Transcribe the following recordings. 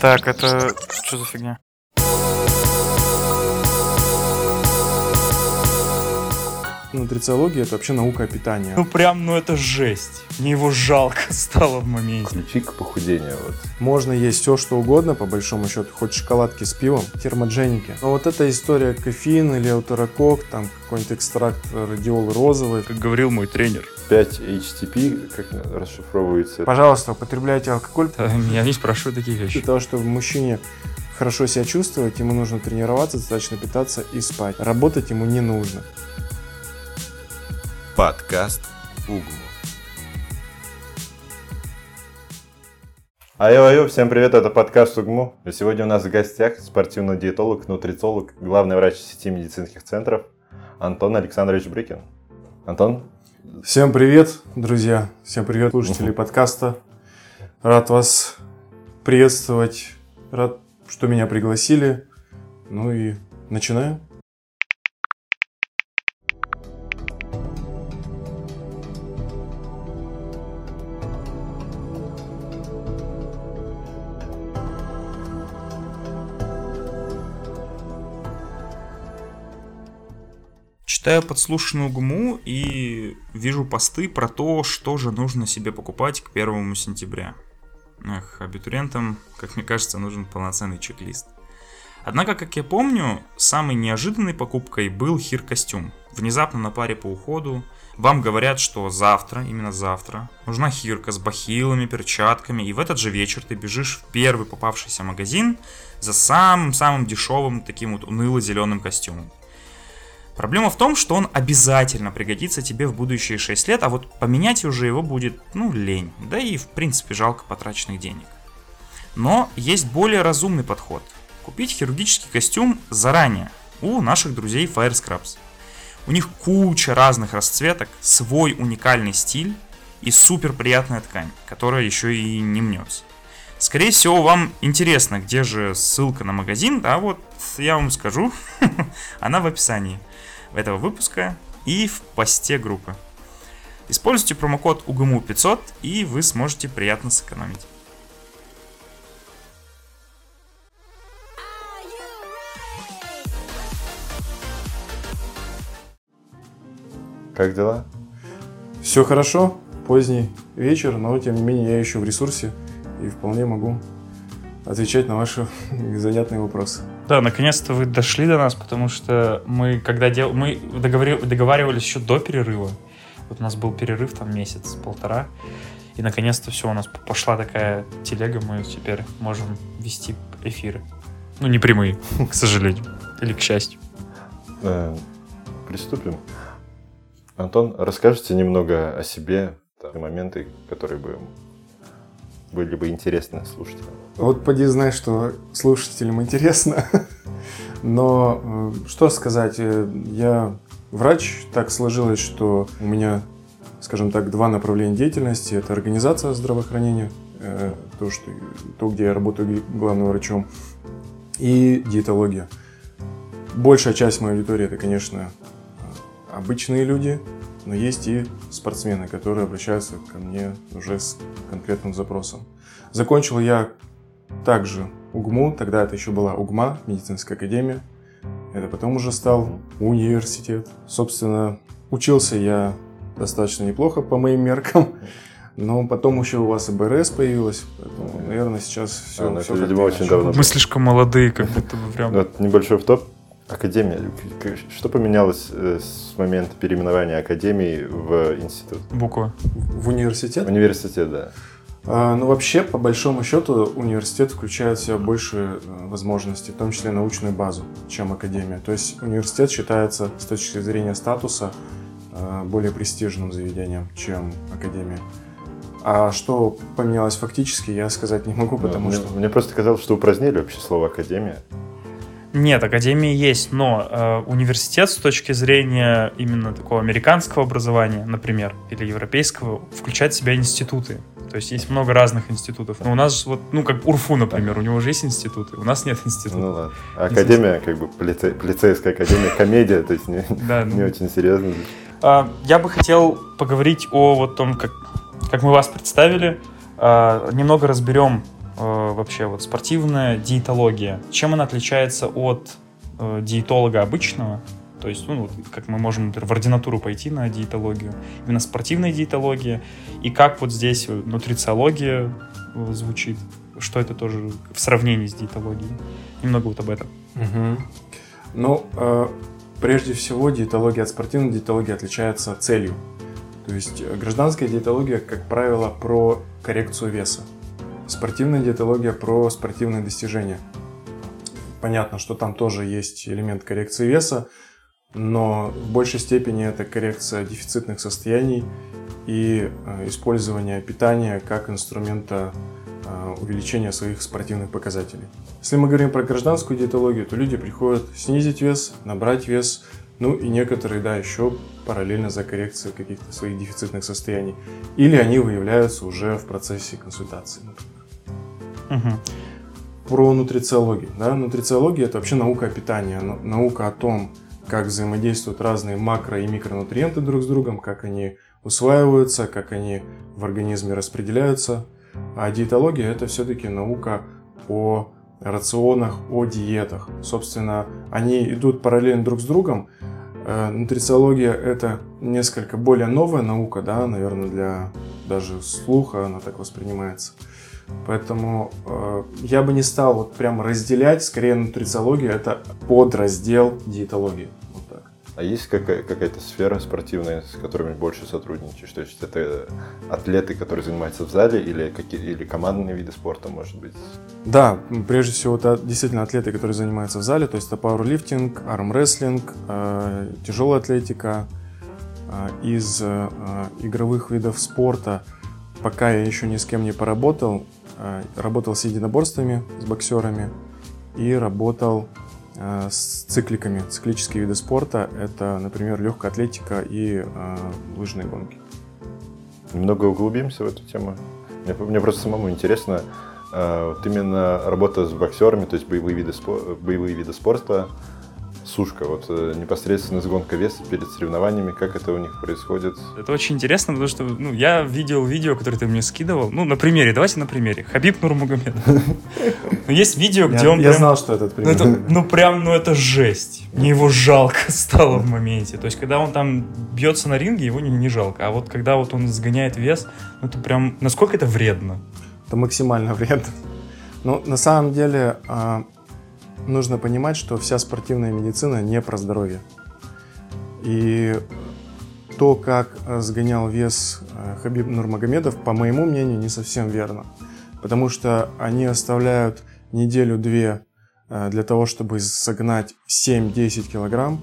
Так, это что за фигня? Нутрициология – это вообще наука о питании. Ну прям, ну это жесть. Мне его жалко стало в моменте. Ключи к похудению. Вот. Можно есть все, что угодно, по большому счету, хоть шоколадки с пивом, термодженики. Но вот эта история кофеин или ауторокок, там какой-нибудь экстракт радиолы розовый. Как говорил мой тренер. 5 HTP, как расшифровывается? Пожалуйста, употребляйте алкоголь. Да, Меня не спрашивают такие Для вещи. того, чтобы мужчине хорошо себя чувствовать, ему нужно тренироваться, достаточно питаться и спать. Работать ему не нужно. Подкаст Угу. Айо-айо, всем привет, это подкаст УГМУ. И сегодня у нас в гостях спортивный диетолог, нутрициолог, главный врач сети медицинских центров Антон Александрович Брыкин. Антон, Всем привет, друзья. Всем привет, слушатели подкаста. Рад вас приветствовать. Рад, что меня пригласили. Ну и начинаем. Читаю подслушанную ГМУ и вижу посты про то, что же нужно себе покупать к 1 сентября. Эх, абитуриентам, как мне кажется, нужен полноценный чек-лист. Однако, как я помню, самой неожиданной покупкой был хир-костюм. Внезапно на паре по уходу вам говорят, что завтра, именно завтра, нужна хирка с бахилами, перчатками, и в этот же вечер ты бежишь в первый попавшийся магазин за самым-самым дешевым таким вот уныло-зеленым костюмом. Проблема в том, что он обязательно пригодится тебе в будущие 6 лет, а вот поменять уже его будет, ну, лень. Да и, в принципе, жалко потраченных денег. Но есть более разумный подход. Купить хирургический костюм заранее у наших друзей Fire Scrubs. У них куча разных расцветок, свой уникальный стиль и супер приятная ткань, которая еще и не мнется. Скорее всего, вам интересно, где же ссылка на магазин, а вот я вам скажу, она в описании этого выпуска и в посте группы. Используйте промокод УГМУ500 и вы сможете приятно сэкономить. как дела? Все хорошо, поздний вечер, но тем не менее я еще в ресурсе и вполне могу отвечать на ваши занятные вопросы. Да, наконец-то вы дошли до нас, потому что мы, когда дел... мы договори- договаривались еще до перерыва. Вот у нас был перерыв там месяц-полтора. И наконец-то все, у нас пошла такая телега, мы теперь можем вести эфиры. Ну, не прямые, к сожалению. Или к счастью. Э, приступим. Антон, расскажите немного о себе, моменты, которые бы были бы интересны слушателям. Вот поди знай, что слушателям интересно. Но э, что сказать, э, я врач, так сложилось, что у меня, скажем так, два направления деятельности. Это организация здравоохранения, э, то, что, то где я работаю главным врачом, и диетология. Большая часть моей аудитории это, конечно, обычные люди, но есть и спортсмены, которые обращаются ко мне уже с конкретным запросом. Закончил я также УГМУ, тогда это еще была УГМА, медицинская академия. Это потом уже стал университет. Собственно, учился я достаточно неплохо по моим меркам. Но потом еще у вас и БРС появилась, поэтому, наверное, сейчас все, А, все это, видимо, очень иначе. давно. Мы слишком молодые, как будто бы прям. Вот небольшой втоп. Академия. Что поменялось э, с момента переименования Академии в институт? Буква. В университет? Университет, да. А, Ну, вообще, по большому счету, университет включает в себя больше э, возможностей, в том числе научную базу, чем академия. То есть университет считается с точки зрения статуса э, более престижным заведением, чем академия. А что поменялось фактически, я сказать не могу, потому мне, что... мне просто казалось, что упразднили вообще слово Академия. Нет, академия есть, но э, университет с точки зрения именно такого американского образования, например, или европейского, включает в себя институты. То есть есть много разных институтов. Но у нас вот, ну, как УРФУ, например, у него же есть институты, у нас нет института. Ну ладно. А Академия, как бы полице- полицейская академия, комедия, то есть не, Да, не ну, очень серьезно. А, Я бы хотел поговорить о вот том, как, как мы вас представили. А, Немного разберем э, вообще вот спортивная диетология, чем она отличается от э, диетолога обычного? То есть, ну, как мы можем, например, в ординатуру пойти на диетологию, именно спортивная диетология, и как вот здесь нутрициология э, звучит, что это тоже в сравнении с диетологией. Немного вот об этом. Угу. Ну, э, прежде всего, диетология от спортивной диетологии отличается целью. То есть э, гражданская диетология, как правило, про коррекцию веса. Спортивная диетология про спортивные достижения. Понятно, что там тоже есть элемент коррекции веса, но в большей степени это коррекция дефицитных состояний и э, использование питания как инструмента э, увеличения своих спортивных показателей. Если мы говорим про гражданскую диетологию, то люди приходят снизить вес, набрать вес, ну и некоторые, да, еще параллельно за коррекцией каких-то своих дефицитных состояний. Или они выявляются уже в процессе консультации, например. Угу. Про нутрициологию. Да? Нутрициология – это вообще наука о питании, наука о том, как взаимодействуют разные макро- и микронутриенты друг с другом, как они усваиваются, как они в организме распределяются. А диетология – это все-таки наука о рационах, о диетах. Собственно, они идут параллельно друг с другом. Э, нутрициология – это несколько более новая наука, да, наверное, для даже слуха она так воспринимается. Поэтому э, я бы не стал вот прямо разделять, скорее нутрициология – это подраздел диетологии. А есть какая- какая-то сфера спортивная, с которыми больше сотрудничаешь? То есть это атлеты, которые занимаются в зале, или, какие- или командные виды спорта, может быть? Да, прежде всего, это действительно атлеты, которые занимаются в зале, то есть это пауэрлифтинг, армрестлинг, э, тяжелая атлетика. Э, из э, игровых видов спорта пока я еще ни с кем не поработал. Э, работал с единоборствами, с боксерами и работал Э, с цикликами. Циклические виды спорта – это, например, легкая атлетика и э, лыжные гонки. Немного углубимся в эту тему. Мне, мне просто самому интересно, э, вот именно работа с боксерами, то есть боевые виды, боевые виды спорта, сушка, вот э, непосредственно сгонка веса перед соревнованиями, как это у них происходит? Это очень интересно, потому что ну, я видел видео, которое ты мне скидывал. Ну, на примере, давайте на примере. Хабиб Нурмагомедов. Ну, есть видео, где он... Я знал, что этот ну, пример. Ну, прям, ну, это жесть. Мне его жалко стало в моменте. То есть, когда он там бьется на ринге, его не жалко. А вот когда вот он сгоняет вес, ну, это прям... Насколько это вредно? Это максимально вредно. Ну, на самом деле, а, нужно понимать, что вся спортивная медицина не про здоровье. И то, как э, сгонял вес э, Хабиб Нурмагомедов, по моему мнению, не совсем верно. Потому что они оставляют неделю-две э, для того, чтобы согнать 7-10 килограмм.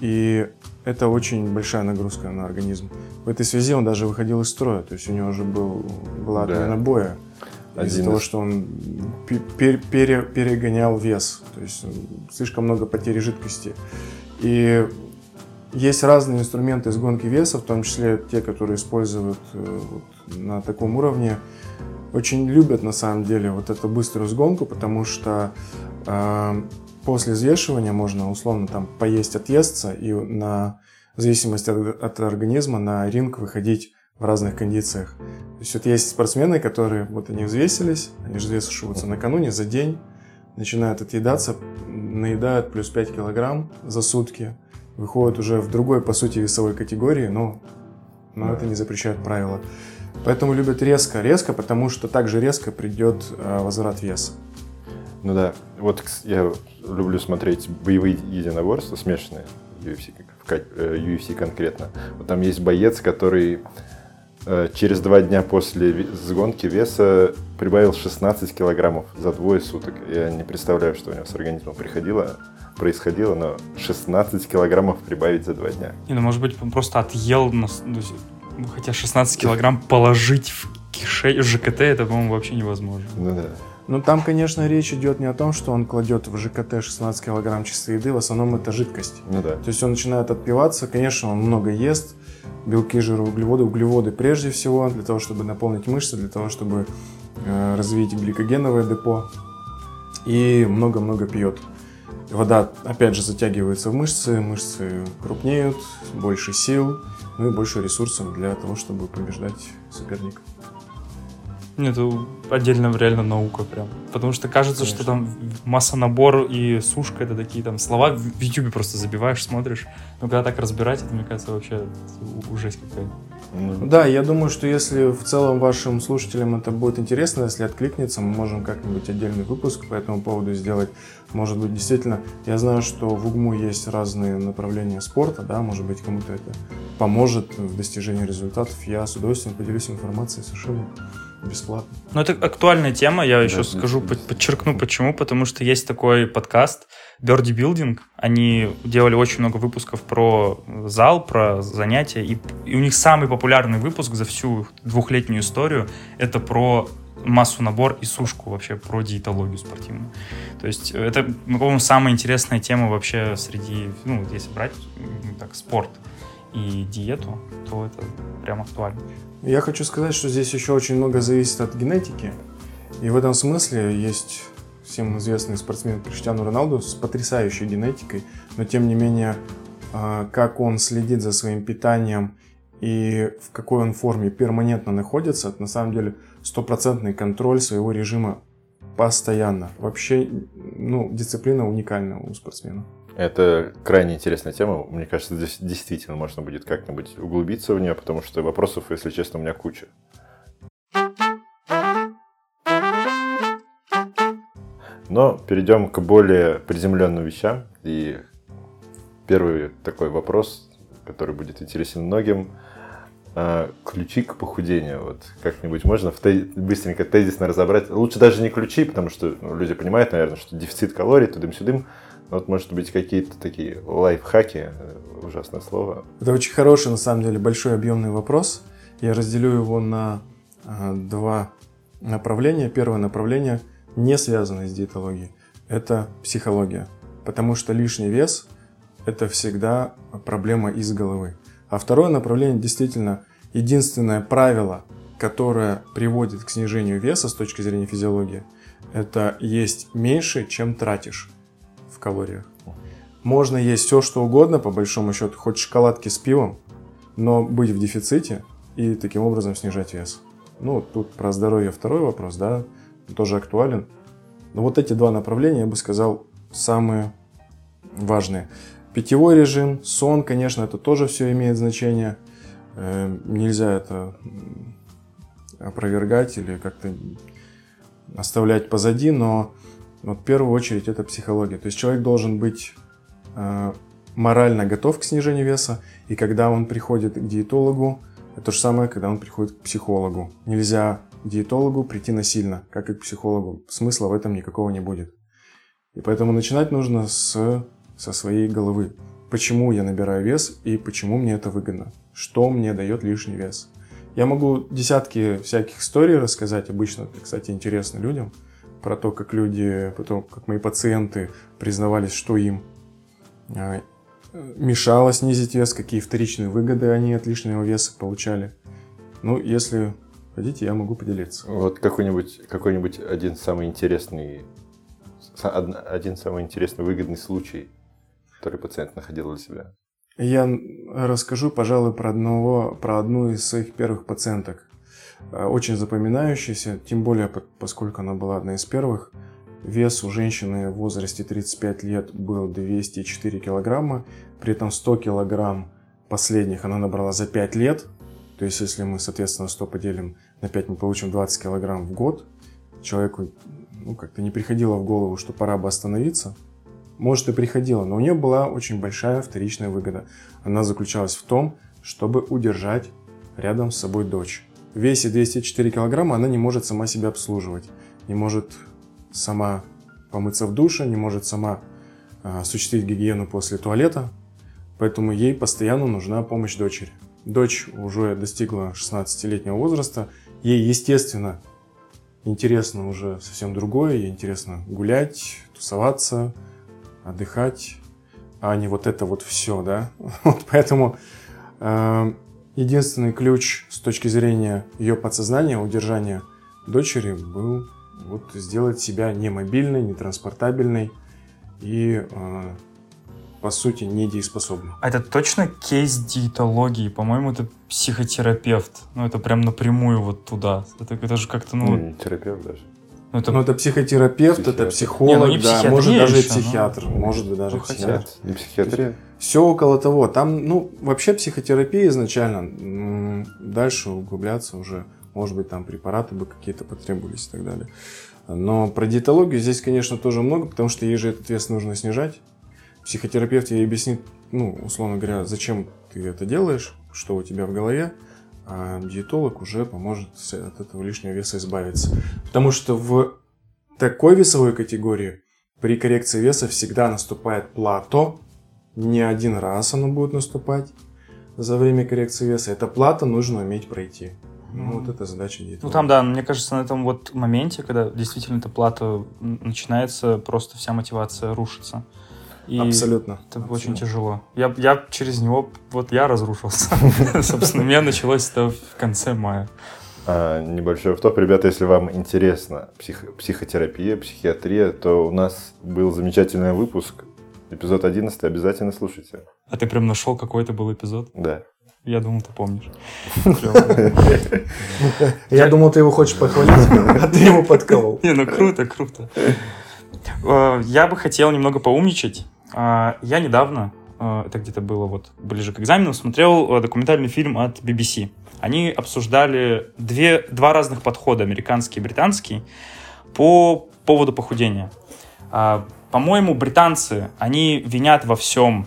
И это очень большая нагрузка на организм. В этой связи он даже выходил из строя, то есть у него уже был, была отмена да. боя из-за того, что он пер, пере, перегонял вес, то есть слишком много потери жидкости. И есть разные инструменты сгонки веса, в том числе те, которые используют э, вот, на таком уровне. Очень любят на самом деле вот эту быструю сгонку, потому что э, после взвешивания можно условно там поесть, отъесться и на в зависимости от, от организма на ринг выходить в разных кондициях. То есть вот есть спортсмены, которые вот они взвесились, они же взвешиваются накануне, за день, начинают отъедаться, наедают плюс 5 килограмм за сутки, выходят уже в другой, по сути, весовой категории, но, но это не запрещает правила. Поэтому любят резко, резко, потому что также резко придет э, возврат веса. Ну да, вот я люблю смотреть боевые единоборства смешанные, UFC, UFC конкретно. Вот там есть боец, который Э, через два дня после сгонки веса прибавил 16 килограммов за двое суток. Я не представляю, что у него с организмом приходило, происходило, но 16 килограммов прибавить за два дня. Не, ну, может быть, он просто отъел, ну, хотя 16 килограмм положить в кишей, ЖКТ, это, по-моему, вообще невозможно. Ну да. Ну, там, конечно, речь идет не о том, что он кладет в ЖКТ 16 килограмм чистой еды, в основном это жидкость. Ну да. То есть он начинает отпиваться, конечно, он много ест, белки, жиры, углеводы. Углеводы прежде всего для того, чтобы наполнить мышцы, для того, чтобы э, развить гликогеновое депо. И много-много пьет. Вода, опять же, затягивается в мышцы, мышцы крупнеют, больше сил, ну и больше ресурсов для того, чтобы побеждать соперника. Нет, это отдельно реально наука прям. Потому что кажется, Конечно. что там масса набор и сушка это такие там слова в Ютубе просто забиваешь, смотришь. Но когда так разбирать, это, мне кажется, вообще ужас какая-то. Ну, да, я думаю, что если в целом вашим слушателям это будет интересно, если откликнется, мы можем как-нибудь отдельный выпуск по этому поводу сделать. Может быть, действительно, я знаю, что в УГМУ есть разные направления спорта, да, может быть, кому-то это поможет в достижении результатов. Я с удовольствием поделюсь информацией совершенно бесплатно. Ну, это актуальная тема, я да, еще скажу, подчеркну почему, потому что есть такой подкаст Birdie Building, они делали очень много выпусков про зал, про занятия, и, и у них самый популярный выпуск за всю двухлетнюю историю это про массу набор и сушку вообще про диетологию спортивную. То есть это, по-моему, самая интересная тема вообще среди, ну, если брать так, спорт и диету, то это прям актуально. Я хочу сказать, что здесь еще очень много зависит от генетики. И в этом смысле есть всем известный спортсмен Криштиану Роналду с потрясающей генетикой, но тем не менее, а, как он следит за своим питанием и в какой он форме перманентно находится, это на самом деле стопроцентный контроль своего режима постоянно. Вообще, ну, дисциплина уникальна у спортсмена. Это крайне интересная тема. Мне кажется, здесь действительно можно будет как-нибудь углубиться в нее, потому что вопросов, если честно, у меня куча. Но перейдем к более приземленным вещам. И первый такой вопрос, который будет интересен многим. А, ключи к похудению. Вот как-нибудь можно в тез... быстренько тезисно разобрать. Лучше даже не ключи, потому что ну, люди понимают, наверное, что дефицит калорий, тудым-сюдым. Вот, может быть, какие-то такие лайфхаки, э, ужасное слово. Это очень хороший, на самом деле, большой объемный вопрос. Я разделю его на э, два направления. Первое направление не связанное с диетологией. Это психология. Потому что лишний вес – это всегда проблема из головы. А второе направление действительно единственное правило, которое приводит к снижению веса с точки зрения физиологии, это есть меньше, чем тратишь калориях. Можно есть все, что угодно, по большому счету, хоть шоколадки с пивом, но быть в дефиците и таким образом снижать вес. Ну, тут про здоровье второй вопрос, да, тоже актуален. Но вот эти два направления, я бы сказал, самые важные. Питьевой режим, сон, конечно, это тоже все имеет значение. Э, нельзя это опровергать или как-то оставлять позади, но вот в первую очередь это психология. То есть человек должен быть э, морально готов к снижению веса, и когда он приходит к диетологу, это то же самое, когда он приходит к психологу. Нельзя к диетологу прийти насильно, как и к психологу. Смысла в этом никакого не будет. И поэтому начинать нужно с, со своей головы. Почему я набираю вес и почему мне это выгодно? Что мне дает лишний вес? Я могу десятки всяких историй рассказать, обычно это, кстати, интересно людям – про то, как люди, потом, как мои пациенты признавались, что им а, мешало снизить вес, какие вторичные выгоды они от лишнего веса получали. Ну, если хотите, я могу поделиться. Вот какой-нибудь какой один самый интересный, один самый интересный выгодный случай, который пациент находил для себя. Я расскажу, пожалуй, про одного, про одну из своих первых пациенток. Э, очень запоминающаяся, тем более, поскольку она была одна из первых. Вес у женщины в возрасте 35 лет был 204 килограмма, при этом 100 килограмм последних она набрала за 5 лет. То есть, если мы, соответственно, 100 поделим на 5, мы получим 20 килограмм в год. Человеку ну, как-то не приходило в голову, что пора бы остановиться. Может и приходило, но у нее была очень большая вторичная выгода. Она заключалась в том, чтобы удержать рядом с собой дочь весе 204 килограмма она не может сама себя обслуживать, не может сама помыться в душе, не может сама э, осуществить гигиену после туалета, поэтому ей постоянно нужна помощь дочери. Дочь уже достигла 16-летнего возраста, ей, естественно, интересно уже совсем другое, ей интересно гулять, тусоваться, отдыхать, а не вот это вот все, да. Вот поэтому э, Единственный ключ с точки зрения ее подсознания, удержания дочери был вот сделать себя не мобильной, не транспортабельной и э, по сути, недееспособны. А это точно кейс диетологии? По-моему, это психотерапевт. Ну, это прям напрямую вот туда. Это, это же как-то, ну... Ну, не терапевт даже. Ну, это... Ну, это психотерапевт, Психиатр. это психолог, Не, ну, не да, может даже и еще, ну. психиатр, может быть даже Ну, психиатр. Не психиатрия. Все около того. Там, ну, вообще психотерапия изначально. Дальше углубляться уже, может быть, там препараты бы какие-то потребовались и так далее. Но про диетологию здесь, конечно, тоже много, потому что ей же этот вес нужно снижать. Психотерапевт ей объяснит, ну, условно говоря, зачем ты это делаешь, что у тебя в голове, а диетолог уже поможет от этого лишнего веса избавиться. Потому что в такой весовой категории при коррекции веса всегда наступает плато, не один раз оно будет наступать за время коррекции веса. Это плата нужно уметь пройти. Ну, вот это задача диетолога. Ну там, да, мне кажется, на этом вот моменте, когда действительно эта плата начинается, просто вся мотивация рушится. И Абсолютно. Это Абсолютно. очень тяжело. Я, я через него, вот я разрушился. Собственно, у меня началось это в конце мая. А, небольшой автоп. Ребята, если вам интересна псих- психотерапия, психиатрия, то у нас был замечательный выпуск. Эпизод 11 обязательно слушайте. А ты прям нашел какой-то был эпизод? Да. Я думал, ты помнишь. Я думал, ты его хочешь похвалить, а ты его подколол. Не, ну круто, круто. Э, Я бы хотел немного поумничать. Э, Я недавно, э, это где-то было вот ближе к экзамену, смотрел э, документальный фильм от BBC. Они обсуждали две, два разных подхода, американский и британский, по поводу похудения. А, По-моему, британцы, они винят во всем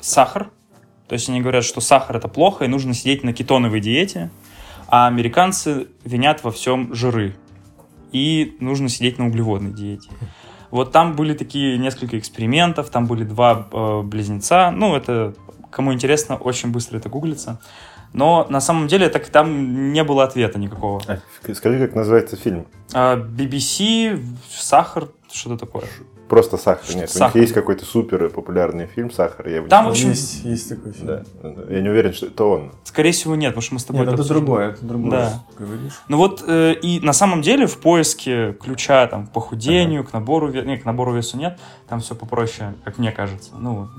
сахар. То есть они говорят, что сахар это плохо и нужно сидеть на кетоновой диете. А американцы винят во всем жиры. И нужно сидеть на углеводной диете. Вот там были такие несколько экспериментов, там были два э, близнеца. Ну, это, кому интересно, очень быстро это гуглится. Но на самом деле так там не было ответа никакого. А, скажи, как называется фильм? А, BBC, сахар, что-то такое. Просто «Сахар». Нет, у «Сахар». них есть какой-то супер популярный фильм «Сахар». Я не Там, в общем, Есть, есть такой фильм. Да. Я не уверен, что это он. Скорее всего, нет, потому что мы с тобой Нет, это обсуждали. другое, это другое. Да. Говоришь? Ну вот, э, и на самом деле в поиске ключа там, к похудению, к набору веса, нет, к набору весу нет, там все попроще, как мне кажется. Ну,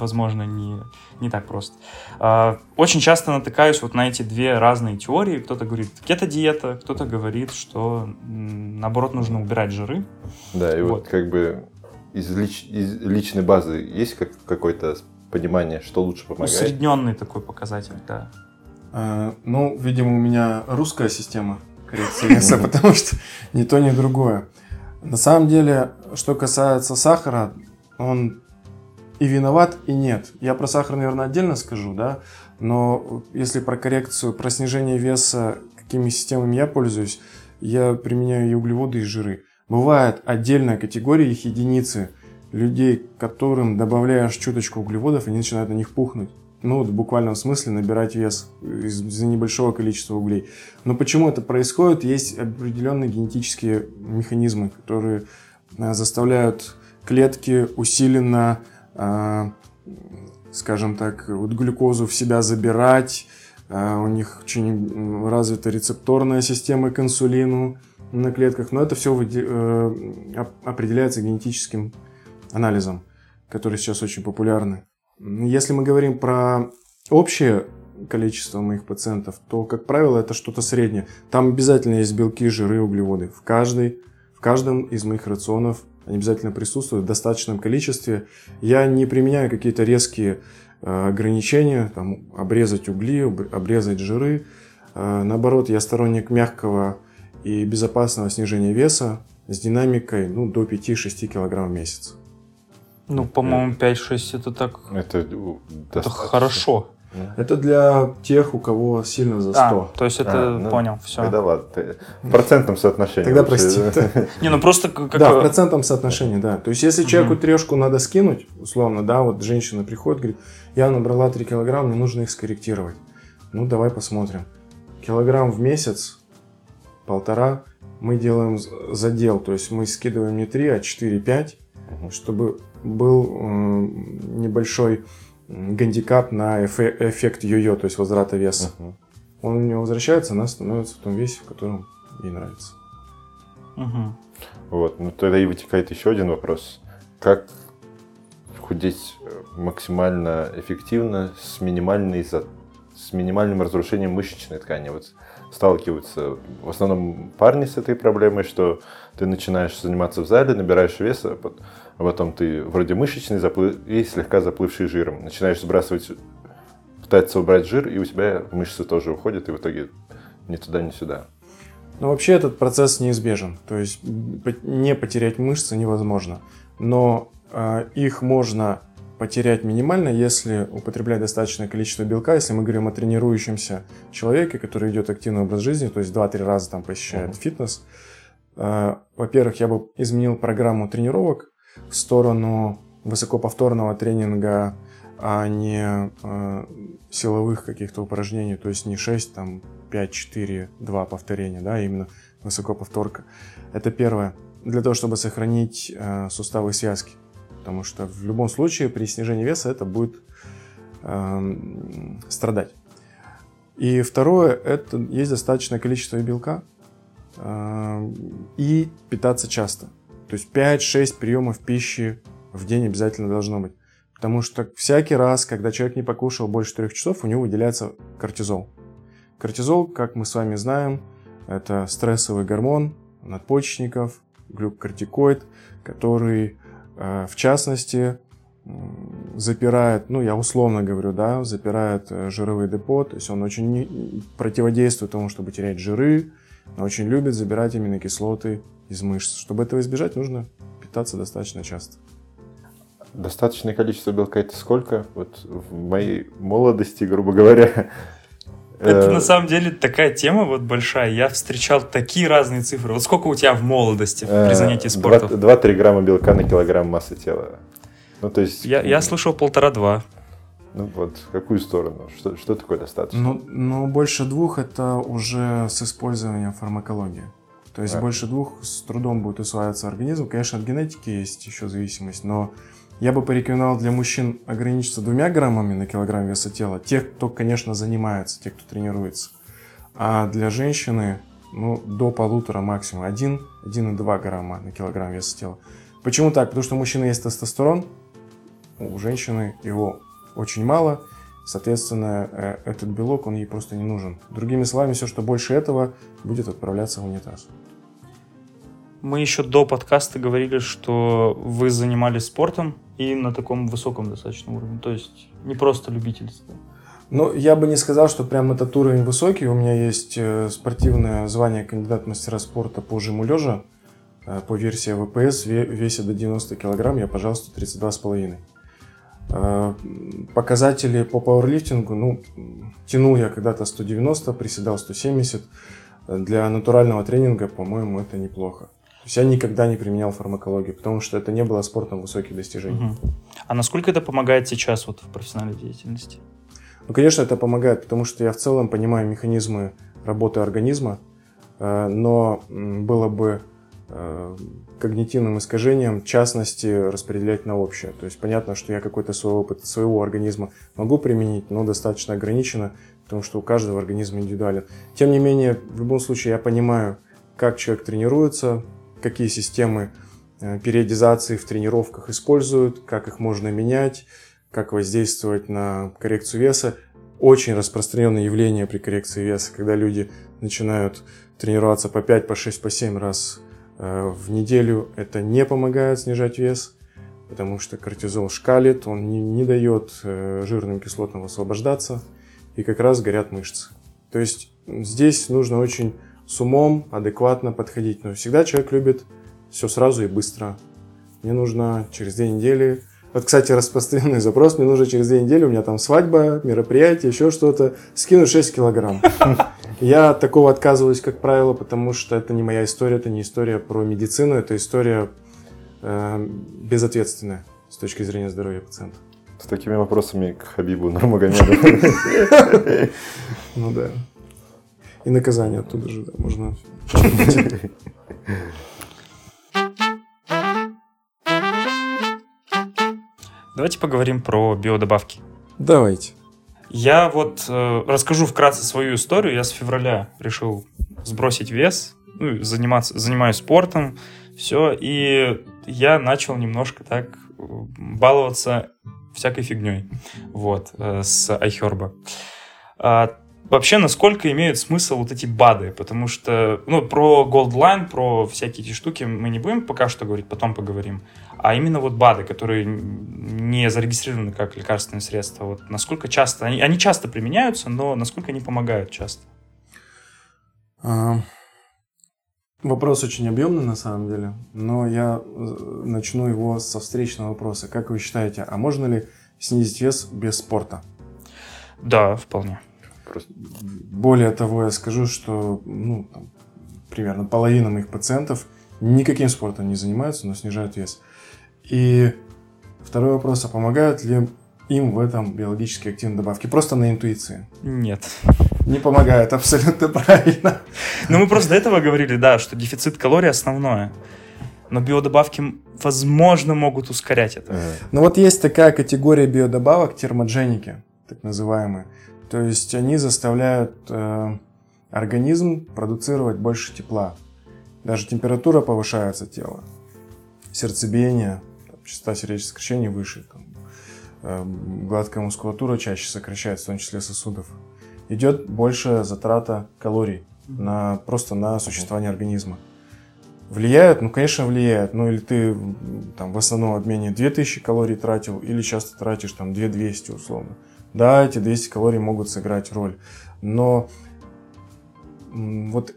возможно, не, не так просто. А, очень часто натыкаюсь вот на эти две разные теории. Кто-то говорит кето-диета, кто-то говорит, что наоборот нужно убирать жиры. Да, и вот, Вот. как бы из, лич- из личной базы есть как, какое-то понимание, что лучше помогает? Усредненный такой показатель, да. А, ну, видимо, у меня русская система коррекции веса, потому что ни то, ни другое. На самом деле, что касается сахара, он и виноват, и нет. Я про сахар, наверное, отдельно скажу, да, но если про коррекцию, про снижение веса, какими системами я пользуюсь, я применяю и углеводы, и жиры. Бывает отдельная категория, их единицы, людей, которым добавляешь чуточку углеводов, они начинают на них пухнуть. Ну, вот в буквальном смысле набирать вес из- из-за небольшого количества углей. Но почему это происходит? Есть определенные генетические механизмы, которые а, заставляют клетки усиленно, а, скажем так, вот глюкозу в себя забирать. У них очень развита рецепторная система к инсулину на клетках. Но это все определяется генетическим анализом, который сейчас очень популярны. Если мы говорим про общее количество моих пациентов, то, как правило, это что-то среднее. Там обязательно есть белки, жиры, углеводы. В, каждой, в каждом из моих рационов они обязательно присутствуют в достаточном количестве. Я не применяю какие-то резкие э, ограничения, там, обрезать угли, об- обрезать жиры. Э, наоборот, я сторонник мягкого и безопасного снижения веса с динамикой ну, до 5-6 килограмм в месяц. Ну, по-моему, 5-6 это так... Это, у, Это хорошо. Это для тех, у кого сильно за 100. А, то есть это А, ну, понял, все. Тогда ладно. В процентном соотношении. Тогда лучше. прости. Не, ну просто как... Да, в процентном соотношении, да. То есть, если человеку трешку надо скинуть, условно, да, вот женщина приходит, говорит, я набрала 3 килограмма, мне нужно их скорректировать. Ну, давай посмотрим. Килограмм в месяц, полтора, мы делаем задел. То есть, мы скидываем не 3, а 4-5, Мгм. чтобы был небольшой гандикап на эффект йо-йо, то есть возврата веса. Мгм. Он у него возвращается, она становится в том весе, в котором ей нравится. Мгм. Вот, ну тогда и вытекает еще один вопрос. Как худеть максимально эффективно с минимальной с минимальным разрушением мышечной ткани. Вот сталкиваются в основном парни с этой проблемой, что ты начинаешь заниматься в зале, набираешь веса, а потом ты вроде мышечный заплыв, и слегка заплывший жиром. Начинаешь сбрасывать, пытаться убрать жир, и у тебя мышцы тоже уходят, и в итоге ни туда, ни сюда. Ну, вообще этот процесс неизбежен. То есть не потерять мышцы невозможно. Но э, их можно потерять минимально, если употреблять достаточное количество белка. Если мы говорим о тренирующемся человеке, который ведет активный образ жизни, то есть 2-3 раза там посещает mm-hmm. фитнес, э, во-первых, я бы изменил программу тренировок в сторону высокоповторного тренинга, а не э, силовых каких-то упражнений, то есть не 6, там 5, 4, 2 повторения, да, именно высокоповторка. Это первое. Для того, чтобы сохранить суставы и связки. Потому что в любом случае при снижении веса это будет э, страдать. И второе, это есть достаточное количество белка э, и питаться часто. То есть 5-6 приемов пищи в день обязательно должно быть. Потому что всякий раз, когда человек не покушал больше 3 часов, у него выделяется кортизол. Кортизол, как мы с вами знаем, это стрессовый гормон надпочечников, глюкокортикоид, который в частности, запирает, ну, я условно говорю, да, запирает э, жировые депо, то есть он очень противодействует тому, чтобы терять жиры, но очень любит забирать именно кислоты из мышц. Чтобы этого избежать, нужно питаться достаточно часто. Достаточное количество белка это сколько? Вот в моей молодости, грубо говоря, это э, на самом деле такая тема вот большая. Я встречал такие разные цифры. Вот сколько у тебя в молодости при э, занятии спортом? 2-3 грамма белка на килограмм массы тела. Ну, то есть... Я, я слышал полтора-два. Ну вот, в какую сторону? Что, что такое достаточно? Ну, ну, больше двух это уже с использованием фармакологии. То есть а. больше двух с трудом будет усваиваться организм. Конечно, от генетики есть еще зависимость, но я бы порекомендовал для мужчин ограничиться двумя граммами на килограмм веса тела. Тех, кто, конечно, занимается, тех, кто тренируется. А для женщины, ну, до полутора максимум. Один, один и два грамма на килограмм веса тела. Почему так? Потому что у мужчины есть тестостерон, у женщины его очень мало. Соответственно, э, этот белок, он ей просто не нужен. Другими словами, все, что больше этого, будет отправляться в унитаз. Мы еще до подкаста говорили, что вы занимались спортом и на таком высоком достаточно уровне. То есть не просто любительство. Ну, я бы не сказал, что прям этот уровень высокий. У меня есть э, спортивное звание кандидат мастера спорта по жиму лежа. Э, по версии ВПС весит до 90 килограмм, я, пожалуйста, 32,5. Э, показатели по пауэрлифтингу, ну, тянул я когда-то 190, приседал 170. Для натурального тренинга, по-моему, это неплохо. То есть я никогда не применял фармакологию, потому что это не было спортом высоких достижений. Угу. А насколько это помогает сейчас вот в профессиональной деятельности? Ну, конечно, это помогает, потому что я в целом понимаю механизмы работы организма, э, но было бы э, когнитивным искажением, в частности, распределять на общее. То есть понятно, что я какой-то свой опыт своего организма могу применить, но достаточно ограниченно, потому что у каждого организма индивидуален. Тем не менее, в любом случае я понимаю, как человек тренируется, какие системы э, периодизации в тренировках используют, как их можно менять, как воздействовать на коррекцию веса. Очень распространенное явление при коррекции веса, когда люди начинают тренироваться по 5, по 6, по 7 раз э, в неделю. Это не помогает снижать вес, потому что кортизол шкалит, он не, не дает э, жирным кислотам освобождаться, и как раз горят мышцы. То есть здесь нужно очень с умом, адекватно подходить. Но всегда человек любит все сразу и быстро. Мне нужно через две недели. Вот, кстати, распространенный запрос. Мне нужно через две недели, у меня там свадьба, мероприятие, еще что-то. Скинуть 6 килограмм. Я от такого отказываюсь, как правило, потому что это не моя история, это не история про медицину, это история э, безответственная с точки зрения здоровья пациента. С такими вопросами к Хабибу Нурмагомеду. Ну да. И наказание оттуда же, да, можно. Давайте поговорим про биодобавки. Давайте. Я вот э, расскажу вкратце свою историю. Я с февраля решил сбросить вес, ну, заниматься, занимаюсь спортом, все, и я начал немножко так баловаться всякой фигней. Вот, э, с iHerb. А, вообще, насколько имеют смысл вот эти БАДы? Потому что, ну, про Goldline, про всякие эти штуки мы не будем пока что говорить, потом поговорим. А именно вот БАДы, которые не зарегистрированы как лекарственные средства, вот насколько часто, они, они часто применяются, но насколько они помогают часто? А, вопрос очень объемный на самом деле, но я э, начну его со встречного вопроса. Как вы считаете, а можно ли снизить вес без спорта? Да, вполне. Просто... Более того, я скажу, что ну, там, примерно половина моих пациентов никаким спортом не занимаются, но снижают вес. И второй вопрос, а помогают ли им в этом биологически активные добавки? Просто на интуиции? Нет. Не помогают, абсолютно правильно. Ну, мы просто до этого говорили, да, что дефицит калорий основное. Но биодобавки, возможно, могут ускорять это. Ну вот есть такая категория биодобавок, термодженики, так называемые. То есть они заставляют э, организм продуцировать больше тепла. Даже температура повышается тела, сердцебиение, частота сердечных сокращений выше, там, э, гладкая мускулатура чаще сокращается, в том числе сосудов. Идет большая затрата калорий на, просто на существование организма. Влияет? Ну, конечно, влияет. Ну, или ты там в основном обмене 2000 калорий тратил, или часто тратишь там 2200 условно. Да, эти 200 калорий могут сыграть роль. Но вот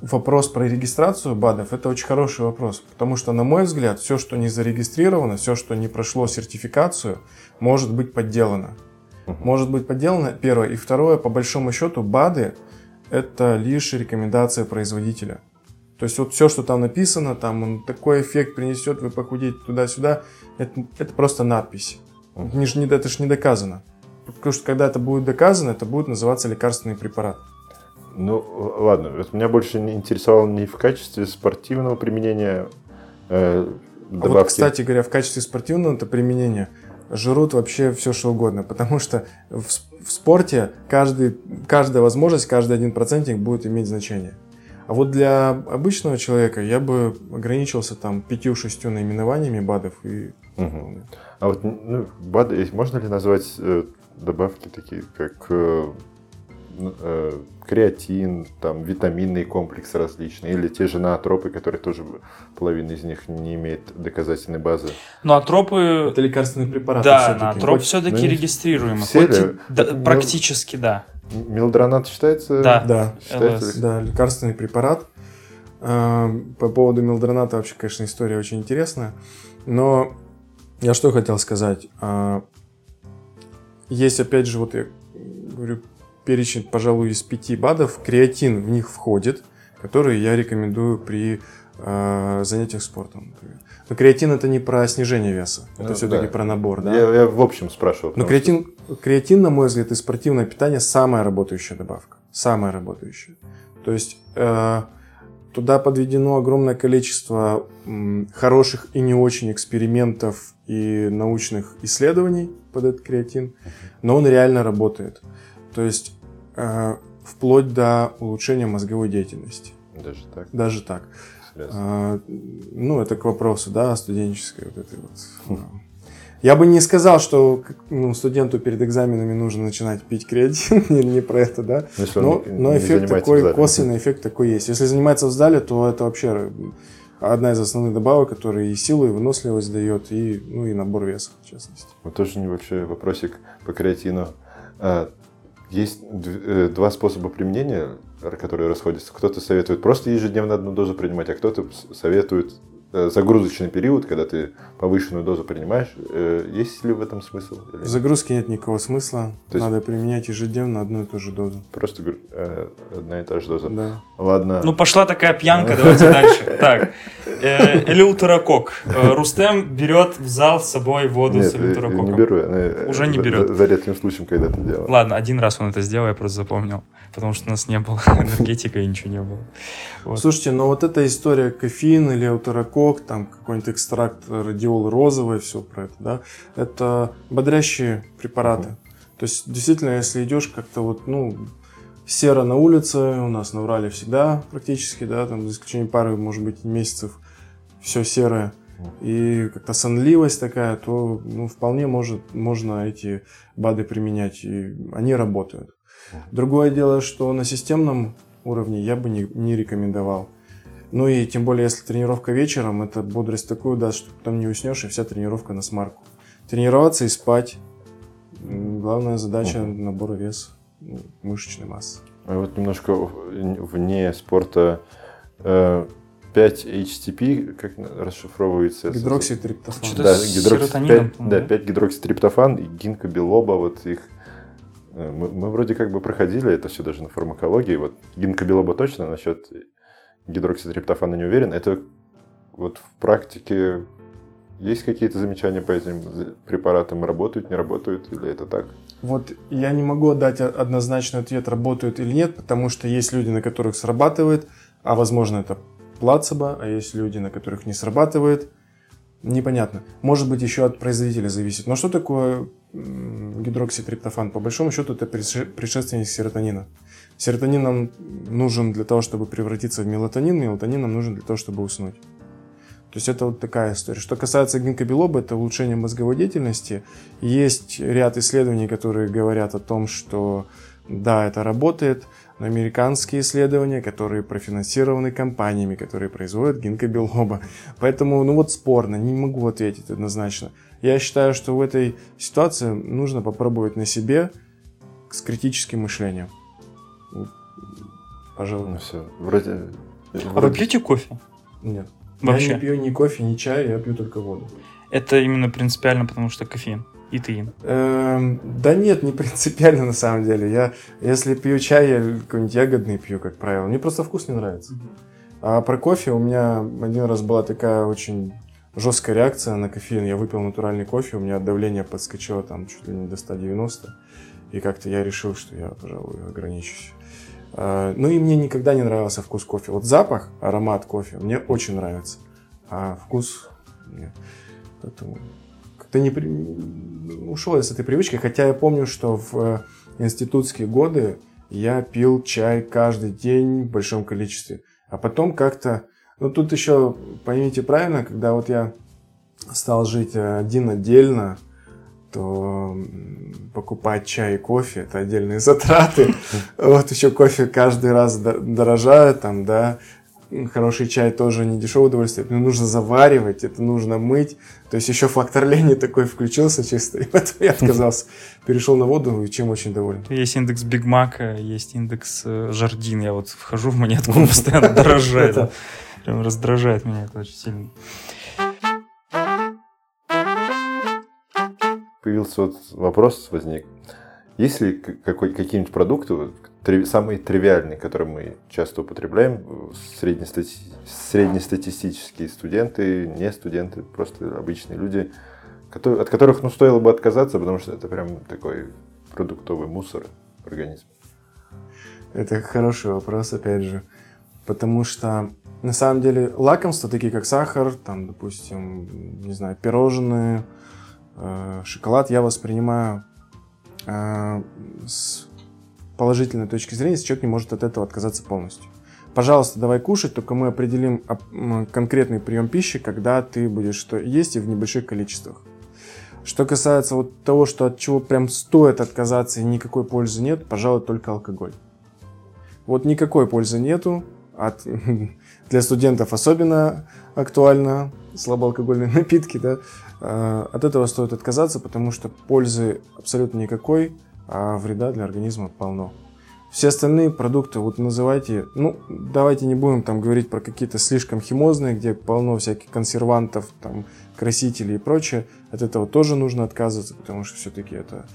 вопрос про регистрацию БАДов – это очень хороший вопрос. Потому что, на мой взгляд, все, что не зарегистрировано, все, что не прошло сертификацию, может быть подделано. Может быть подделано, первое. И второе, по большому счету, БАДы – это лишь рекомендация производителя. То есть вот все, что там написано, там он такой эффект принесет, вы похудеете туда-сюда, это, это просто надпись. Это, же не доказано. Потому что когда это будет доказано, это будет называться лекарственный препарат. Ну, ладно, вот меня больше не интересовало не в качестве спортивного применения э, добавки. А вот, кстати говоря, в качестве спортивного это применения жрут вообще все, что угодно, потому что в, в спорте каждый, каждая возможность, каждый один процентник будет иметь значение. А вот для обычного человека я бы ограничился там пятью-шестью наименованиями БАДов и... Угу. А вот ну, БАДы, можно ли назвать э, добавки такие, как э, э, креатин, там, витаминные комплексы различные, или те же наотропы, которые тоже половина из них не имеет доказательной базы. Ну, атропы... Это лекарственные препараты Да, все-таки. наотроп все-таки ну, регистрируемый. Все хоть ли? да, практически да. Мелдронат считается? Да. Да, считается, да лекарственный препарат. А, по поводу мелдроната вообще, конечно, история очень интересная. Но я что хотел сказать. А, есть, опять же, вот я говорю, перечень, пожалуй, из пяти БАДов. Креатин в них входит, который я рекомендую при э, занятиях спортом. Но креатин это не про снижение веса, это ну, все-таки да. про набор, да? Я, я в общем спрашивал. Но креатин, что... креатин, на мой взгляд, из спортивного питания самая работающая добавка. Самая работающая. То есть э, туда подведено огромное количество м, хороших и не очень экспериментов и научных исследований под этот креатин, но он реально работает. То есть э, вплоть до улучшения мозговой деятельности. Даже так? Даже так. А, ну, это к вопросу, да, студенческой вот этой вот. Хм. Я бы не сказал, что ну, студенту перед экзаменами нужно начинать пить креатин, не, не про это, да. Ну, но, не, но эффект такой, косвенный эффект такой есть. Если занимается в зале, то это вообще одна из основных добавок, которая и силу, и выносливость дает, и, ну, и набор веса, в частности. Вот тоже небольшой вопросик по креатину. А, есть э, два способа применения, которые расходятся. Кто-то советует просто ежедневно одну дозу принимать, а кто-то советует загрузочный период, когда ты повышенную дозу принимаешь, э, есть ли в этом смысл? В загрузке нет никакого смысла. То Надо применять ежедневно одну и ту же дозу. Просто э, одна и та же доза. Да. Ладно. Ну, пошла такая пьянка, давайте дальше. Так, элеутерокок. Рустем берет в зал с собой воду с элеутерококом. не беру. Уже не берет. За редким случаем, когда это делал. Ладно, один раз он это сделал, я просто запомнил. Потому что у нас не было энергетика и ничего не было. Слушайте, но вот эта история кофеин или ауторокок кок, там какой-нибудь экстракт радиолы розовый, все про это, да, это бодрящие препараты. То есть, действительно, если идешь как-то вот, ну, серо на улице, у нас на Урале всегда практически, да, там, за исключением пары, может быть, месяцев, все серое. и как-то сонливость такая, то ну, вполне может, можно эти БАДы применять, и они работают. Другое дело, что на системном уровне я бы не, не рекомендовал. Ну и тем более, если тренировка вечером, это бодрость такую даст, что потом не уснешь, и вся тренировка на смарку. Тренироваться и спать. Главная задача угу. набора веса, ну, мышечной массы. А вот немножко вне спорта. 5 э, HTP, как расшифровывается? Гидрокситриптофан. Да, гидрокси... 5, да, 5 гидрокситриптофан и гинкобилоба, вот их мы, мы вроде как бы проходили это все даже на фармакологии. Вот гинкобилоба точно, насчет гидрокситриптофана не уверен. Это вот в практике есть какие-то замечания по этим препаратам? Работают, не работают или это так? Вот я не могу дать однозначный ответ, работают или нет, потому что есть люди, на которых срабатывает, а возможно это плацебо, а есть люди, на которых не срабатывает. Непонятно. Может быть, еще от производителя зависит. Но что такое гидрокситриптофан? По большому счету, это предшественник серотонина. Серотонин нам нужен для того, чтобы превратиться в мелатонин, мелатонин нам нужен для того, чтобы уснуть. То есть это вот такая история. Что касается гинкобилоба, это улучшение мозговой деятельности. Есть ряд исследований, которые говорят о том, что да, это работает, но американские исследования, которые профинансированы компаниями, которые производят гинкобилоба. Поэтому, ну вот спорно, не могу ответить однозначно. Я считаю, что в этой ситуации нужно попробовать на себе с критическим мышлением. Пожалуй. Ну все, вроде... А вы пьете кофе? Нет. Вообще? Я не пью ни кофе, ни чай, я пью только воду. Это именно принципиально, потому что кофеин и ты. Эм, да нет, не принципиально на самом деле. Я, если пью чай, я какой-нибудь ягодный пью, как правило. Мне просто вкус не нравится. А про кофе у меня один раз была такая очень жесткая реакция на кофеин. Я выпил натуральный кофе, у меня давление подскочило там чуть ли не до 190. И как-то я решил, что я, пожалуй, ограничусь. А, ну и мне никогда не нравился вкус кофе. Вот запах, аромат кофе мне очень нравится. А вкус нет. Поэтому как-то не при... ушел из этой привычки. Хотя я помню, что в э, институтские годы я пил чай каждый день в большом количестве. А потом как-то... Ну тут еще, поймите правильно, когда вот я стал жить один отдельно, то покупать чай и кофе это отдельные затраты. Вот еще кофе каждый раз дорожает, там, да, хороший чай тоже не дешевое удовольствие, это нужно заваривать, это нужно мыть. То есть еще фактор лени такой включился чисто, и поэтому я отказался. Перешел на воду, и чем очень доволен. Есть индекс Биг Мака, есть индекс э, Жардин. Я вот вхожу в монетку, он постоянно дорожает. Прям раздражает меня это очень сильно. Появился вот вопрос возник. Есть ли какие-нибудь продукты, самые тривиальные, которые мы часто употребляем, среднестати... среднестатистические студенты, не студенты, просто обычные люди, которые, от которых ну, стоило бы отказаться, потому что это прям такой продуктовый мусор в организме? Это хороший вопрос, опять же. Потому что на самом деле лакомства, такие как сахар, там, допустим, не знаю, пирожные, э, шоколад, я воспринимаю э, с положительной точки зрения, если человек не может от этого отказаться полностью. Пожалуйста, давай кушать, только мы определим конкретный прием пищи, когда ты будешь что есть и в небольших количествах. Что касается вот того, что от чего прям стоит отказаться и никакой пользы нет, пожалуй, только алкоголь. Вот никакой пользы нету, от, для студентов особенно актуально, слабоалкогольные напитки, да, а, от этого стоит отказаться, потому что пользы абсолютно никакой, а вреда для организма полно. Все остальные продукты, вот называйте, ну, давайте не будем там говорить про какие-то слишком химозные, где полно всяких консервантов, там, красителей и прочее. От этого тоже нужно отказываться, потому что все-таки это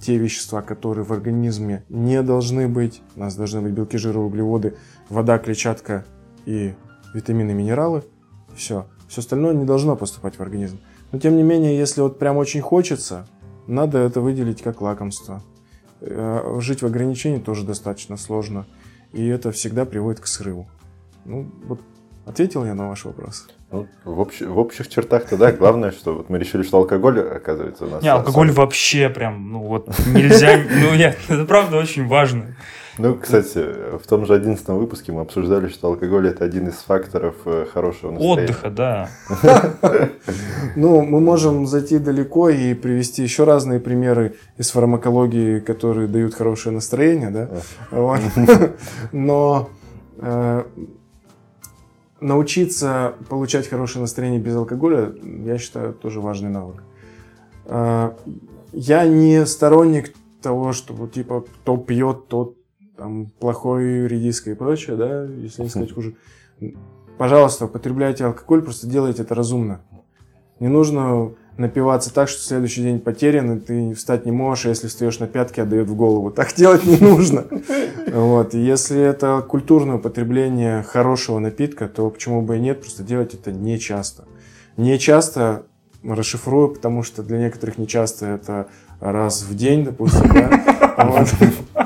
те вещества, которые в организме не должны быть. У нас должны быть белки, жиры, углеводы, вода, клетчатка и витамины, минералы. Все. Все остальное не должно поступать в организм. Но тем не менее, если вот прям очень хочется, надо это выделить как лакомство. Э, жить в ограничении тоже достаточно сложно. И это всегда приводит к срыву. Ну, вот ответил я на ваш вопрос. Ну, в, общ, в общих чертах-то да. Главное, что вот мы решили, что алкоголь, оказывается, у нас... Не, алкоголь сам... вообще прям, ну вот нельзя... Ну нет, это правда очень важно. Ну, кстати, в том же одиннадцатом выпуске мы обсуждали, что алкоголь это один из факторов э, хорошего настроения. Отдыха, да. Ну, мы можем зайти далеко и привести еще разные примеры из фармакологии, которые дают хорошее настроение, да? Но э, научиться получать хорошее настроение без алкоголя, я считаю, тоже важный навык. Э, я не сторонник того, что типа кто пьет, тот там плохой редиска и прочее, да, если не сказать хуже. Пожалуйста, употребляйте алкоголь, просто делайте это разумно. Не нужно напиваться так, что следующий день потерян, и ты встать не можешь, а если встаешь на пятки, отдает в голову. Так делать не нужно. Вот. И если это культурное употребление хорошего напитка, то почему бы и нет, просто делать это не часто. Не часто расшифрую, потому что для некоторых не часто это раз в день, допустим, да?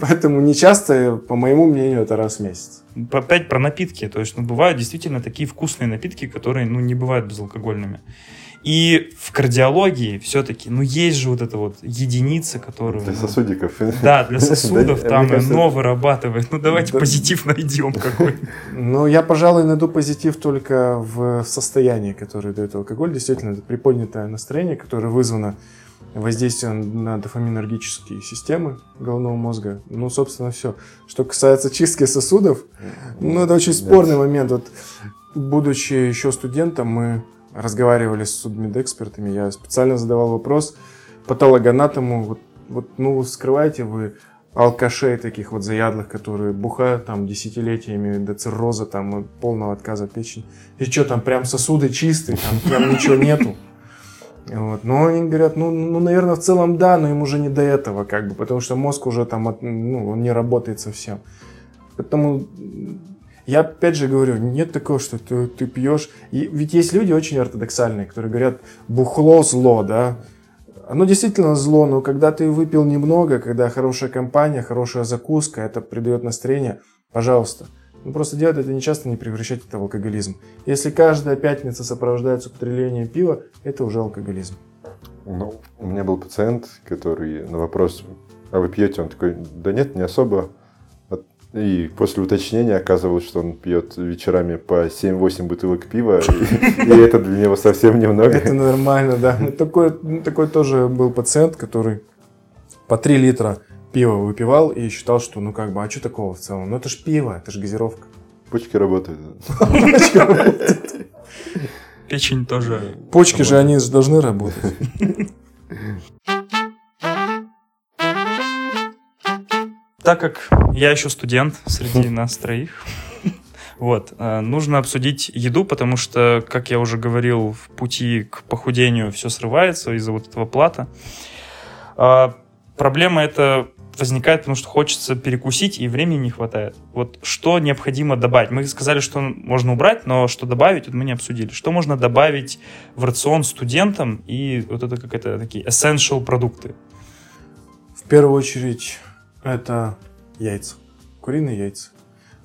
Поэтому не часто, по моему мнению, это раз в месяц. Опять про напитки. То есть, ну, бывают действительно такие вкусные напитки, которые, ну, не бывают безалкогольными. И в кардиологии все-таки, ну, есть же вот эта вот единица, которую... Для сосудиков. Да, для сосудов там НО вырабатывает. Ну, давайте позитив найдем какой Ну, я, пожалуй, найду позитив только в состоянии, которое дает алкоголь. Действительно, это приподнятое настроение, которое вызвано воздействие на дофаминергические системы головного мозга. Ну, собственно, все. Что касается чистки сосудов, ну, это очень спорный момент. Вот, будучи еще студентом, мы разговаривали с судмедэкспертами, я специально задавал вопрос патологоанатому, вот, вот, ну, скрываете вы алкашей таких вот заядлых, которые бухают там десятилетиями до цирроза, там, полного отказа печени. И что, там прям сосуды чистые, там прям ничего нету. Вот. Но они говорят, ну, ну, наверное, в целом да, но им уже не до этого, как бы, потому что мозг уже там, ну, он не работает совсем. Поэтому я опять же говорю, нет такого, что ты, ты пьешь. И ведь есть люди очень ортодоксальные, которые говорят, бухло зло, да. Оно действительно зло, но когда ты выпил немного, когда хорошая компания, хорошая закуска, это придает настроение, пожалуйста. Ну, просто делать это нечасто, не превращать это в алкоголизм. Если каждая пятница сопровождается употреблением пива, это уже алкоголизм. Ну, у меня был пациент, который на вопрос, а вы пьете? Он такой, да нет, не особо. И после уточнения оказывалось, что он пьет вечерами по 7-8 бутылок пива, и, это для него совсем немного. Это нормально, да. Такой, такой тоже был пациент, который по 3 литра пиво выпивал и считал, что ну как бы, а что такого в целом? Ну это ж пиво, это ж газировка. Почки работают. Печень тоже. Почки же, они же должны работать. Так как я еще студент среди нас троих, вот, э, нужно обсудить еду, потому что, как я уже говорил, в пути к похудению все срывается из-за вот этого плата. А, проблема это возникает, потому что хочется перекусить, и времени не хватает. Вот что необходимо добавить? Мы сказали, что можно убрать, но что добавить, вот мы не обсудили. Что можно добавить в рацион студентам и вот это как это такие essential продукты? В первую очередь это яйца, куриные яйца.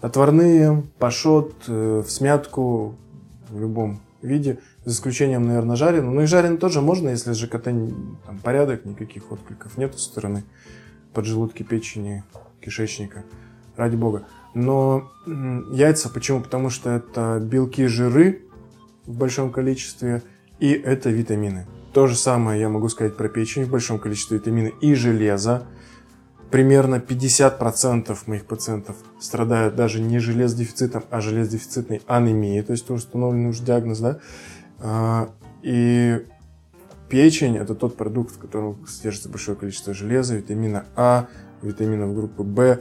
Отварные, пашот, э, в смятку, в любом виде, за исключением, наверное, жареного. Но и жареный тоже можно, если ЖКТ там, порядок, никаких откликов нет со стороны поджелудки, печени, кишечника, ради бога. Но яйца, почему? Потому что это белки, жиры в большом количестве, и это витамины. То же самое я могу сказать про печень в большом количестве витамины и железа. Примерно 50% моих пациентов страдают даже не железодефицитом, а железодефицитной анемией, то есть установленный уже диагноз, да. А, и Печень – это тот продукт, в котором содержится большое количество железа, витамина А, витаминов группы В.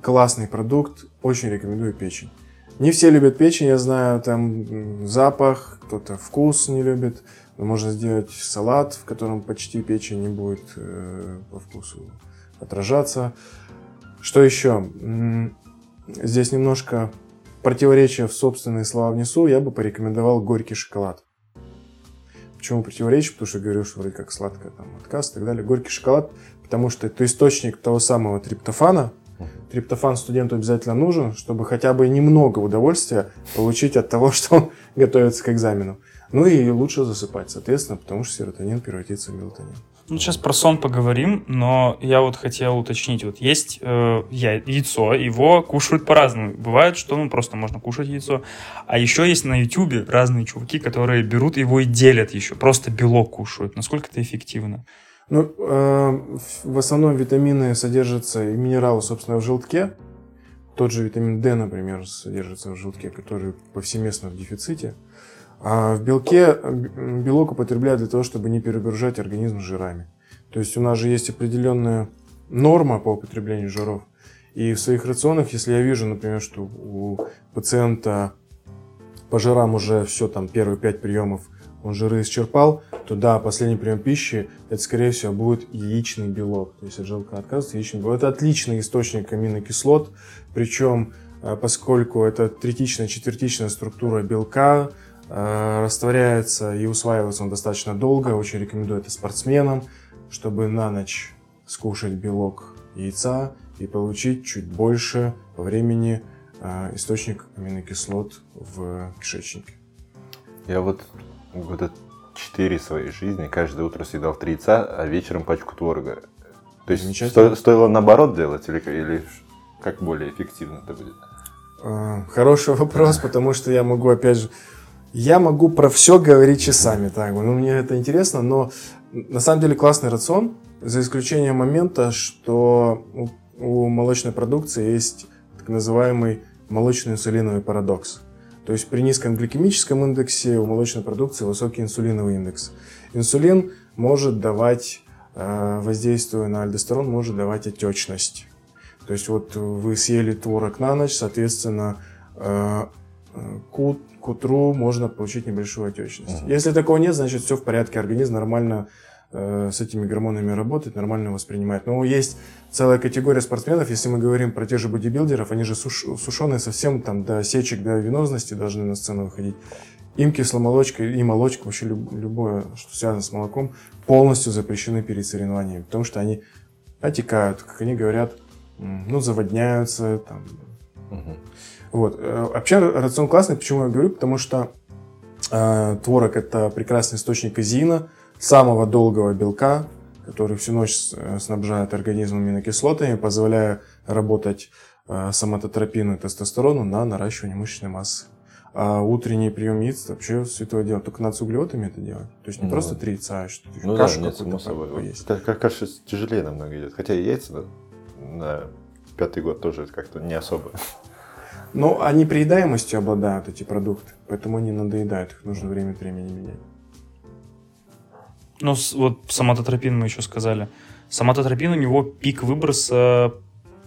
Классный продукт, очень рекомендую печень. Не все любят печень, я знаю, там запах, кто-то вкус не любит. Но можно сделать салат, в котором почти печень не будет э, по вкусу отражаться. Что еще? Здесь немножко противоречия в собственные слова внесу. Я бы порекомендовал горький шоколад. Почему противоречие? Потому что говорю, что вроде как сладкое, там, отказ и так далее. Горький шоколад, потому что это источник того самого триптофана. Триптофан студенту обязательно нужен, чтобы хотя бы немного удовольствия получить от того, что он готовится к экзамену. Ну и лучше засыпать, соответственно, потому что серотонин превратится в мелатонин. Ну, сейчас про сон поговорим, но я вот хотел уточнить. Вот есть э, яйцо, его кушают по-разному. Бывает, что ну, просто можно кушать яйцо. А еще есть на ютубе разные чуваки, которые берут его и делят еще. Просто белок кушают. Насколько это эффективно? Ну, э, в основном витамины содержатся и минералы, собственно, в желтке. Тот же витамин D, например, содержится в желтке, который повсеместно в дефиците. А в белке белок употребляют для того, чтобы не перегружать организм жирами. То есть у нас же есть определенная норма по употреблению жиров. И в своих рационах, если я вижу, например, что у пациента по жирам уже все, там, первые пять приемов он жиры исчерпал, то да, последний прием пищи, это, скорее всего, будет яичный белок. То есть от желка отказывается яичный белок. Это отличный источник аминокислот, причем, э, поскольку это третичная, четвертичная структура белка, растворяется и усваивается он достаточно долго. Очень рекомендую это спортсменам, чтобы на ночь скушать белок яйца и получить чуть больше по времени э, источник аминокислот в кишечнике. Я вот года четыре своей жизни каждое утро съедал три яйца, а вечером пачку творога. То есть сто, стоило наоборот делать или, или как более эффективно это будет? Э, хороший вопрос, потому что я могу опять же я могу про все говорить часами, так, ну мне это интересно, но на самом деле классный рацион, за исключением момента, что у, у молочной продукции есть так называемый молочный инсулиновый парадокс. То есть при низком гликемическом индексе у молочной продукции высокий инсулиновый индекс. Инсулин может давать, э, воздействуя на альдостерон, может давать отечность. То есть вот вы съели творог на ночь, соответственно, э, э, кут к утру можно получить небольшую отечность. Угу. Если такого нет, значит все в порядке, организм нормально э, с этими гормонами работает, нормально воспринимает. Но есть целая категория спортсменов, если мы говорим про тех же бодибилдеров, они же суш, сушеные совсем там до сечек, до венозности должны на сцену выходить. Им кисломолочка и молочка, вообще люб, любое, что связано с молоком, полностью запрещены перед соревнованиями, потому что они отекают, как они говорят, ну, заводняются, там, угу. Вот. Э, вообще рацион классный, почему я говорю, потому что э, творог это прекрасный источник казеина, самого долгого белка, который всю ночь э, снабжает организм аминокислотами, позволяя работать э, соматотропину и тестостерону на наращивание мышечной массы. А утренний прием яиц вообще святое дело. Только надо с углеводами это делать. То есть не ну, просто три яйца, а что ну, кашу да, нет, само собой. Есть. Как каша тяжелее намного идет. Хотя и яйца да, на пятый год тоже как-то не особо. Но они приедаемостью обладают, эти продукты, поэтому они надоедают, их нужно время от времени менять. Ну, вот самототропин мы еще сказали. Самототропин у него пик выброса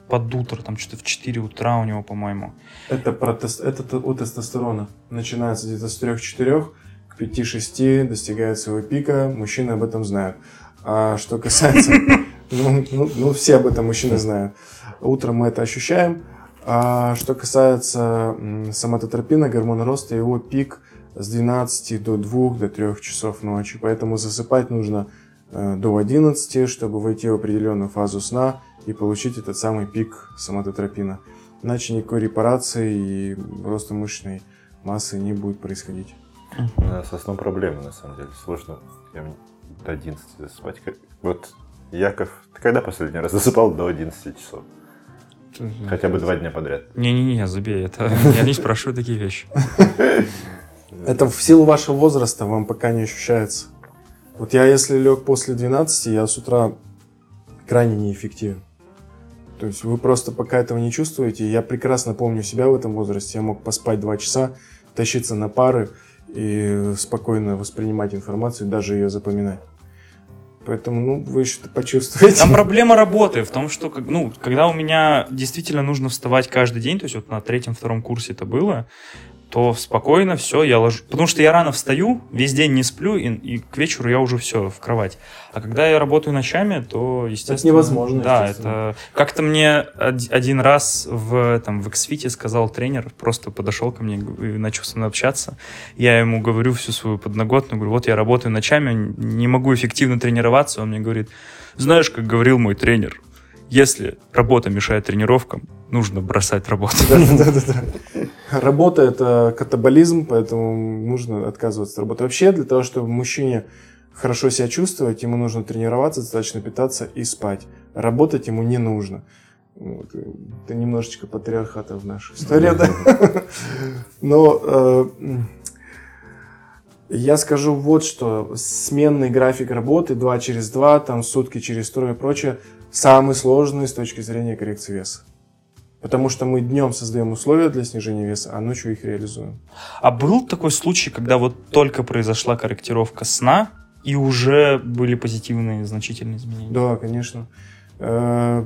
под утро, там что-то в 4 утра у него, по-моему. Это, про тест, это у тестостерона. Начинается где-то с 3-4, к 5-6 достигает своего пика, мужчины об этом знают. А что касается... Ну, ну, ну, все об этом мужчины знают. Утром мы это ощущаем, а что касается соматотропина, гормона роста, его пик с 12 до 2 до 3 часов ночи. Поэтому засыпать нужно э, до 11, чтобы войти в определенную фазу сна и получить этот самый пик соматотропина. Иначе никакой репарации и роста мышечной массы не будет происходить. Со сном проблемы, на самом деле. Сложно до 11 засыпать. Вот Яков, ты когда последний раз засыпал до 11 часов? Хотя бы два дня подряд. Не-не-не, забей, это я не спрашиваю такие вещи. Это в силу вашего возраста вам пока не ощущается. Вот я, если лег после 12, я с утра крайне неэффективен. То есть вы просто пока этого не чувствуете. Я прекрасно помню себя в этом возрасте. Я мог поспать два часа, тащиться на пары и спокойно воспринимать информацию, даже ее запоминать. Поэтому, ну, вы что-то почувствуете. Там проблема работы в том, что, ну, когда у меня действительно нужно вставать каждый день, то есть вот на третьем-втором курсе это было, то спокойно все, я ложу. Потому что я рано встаю, весь день не сплю, и, и к вечеру я уже все в кровать. А когда я работаю ночами, то, естественно... Это невозможно. Да, это... Как-то мне один раз в, там, в Xfit сказал тренер, просто подошел ко мне и начал со мной общаться. Я ему говорю всю свою подноготную, говорю, вот я работаю ночами, не могу эффективно тренироваться. Он мне говорит, знаешь, как говорил мой тренер, если работа мешает тренировкам, нужно бросать работу. Да, да, да. Работа это катаболизм, поэтому нужно отказываться от работы. Вообще, для того, чтобы мужчине хорошо себя чувствовать, ему нужно тренироваться, достаточно питаться и спать. Работать ему не нужно. Вот. Это немножечко патриархата в нашей истории, да? Но э, я скажу вот что. Сменный график работы 2 через 2, там сутки через трое и прочее, самый сложный с точки зрения коррекции веса. Потому что мы днем создаем условия для снижения веса, а ночью их реализуем. А был такой случай, когда вот только произошла корректировка сна, и уже были позитивные значительные изменения? Да, конечно. Э,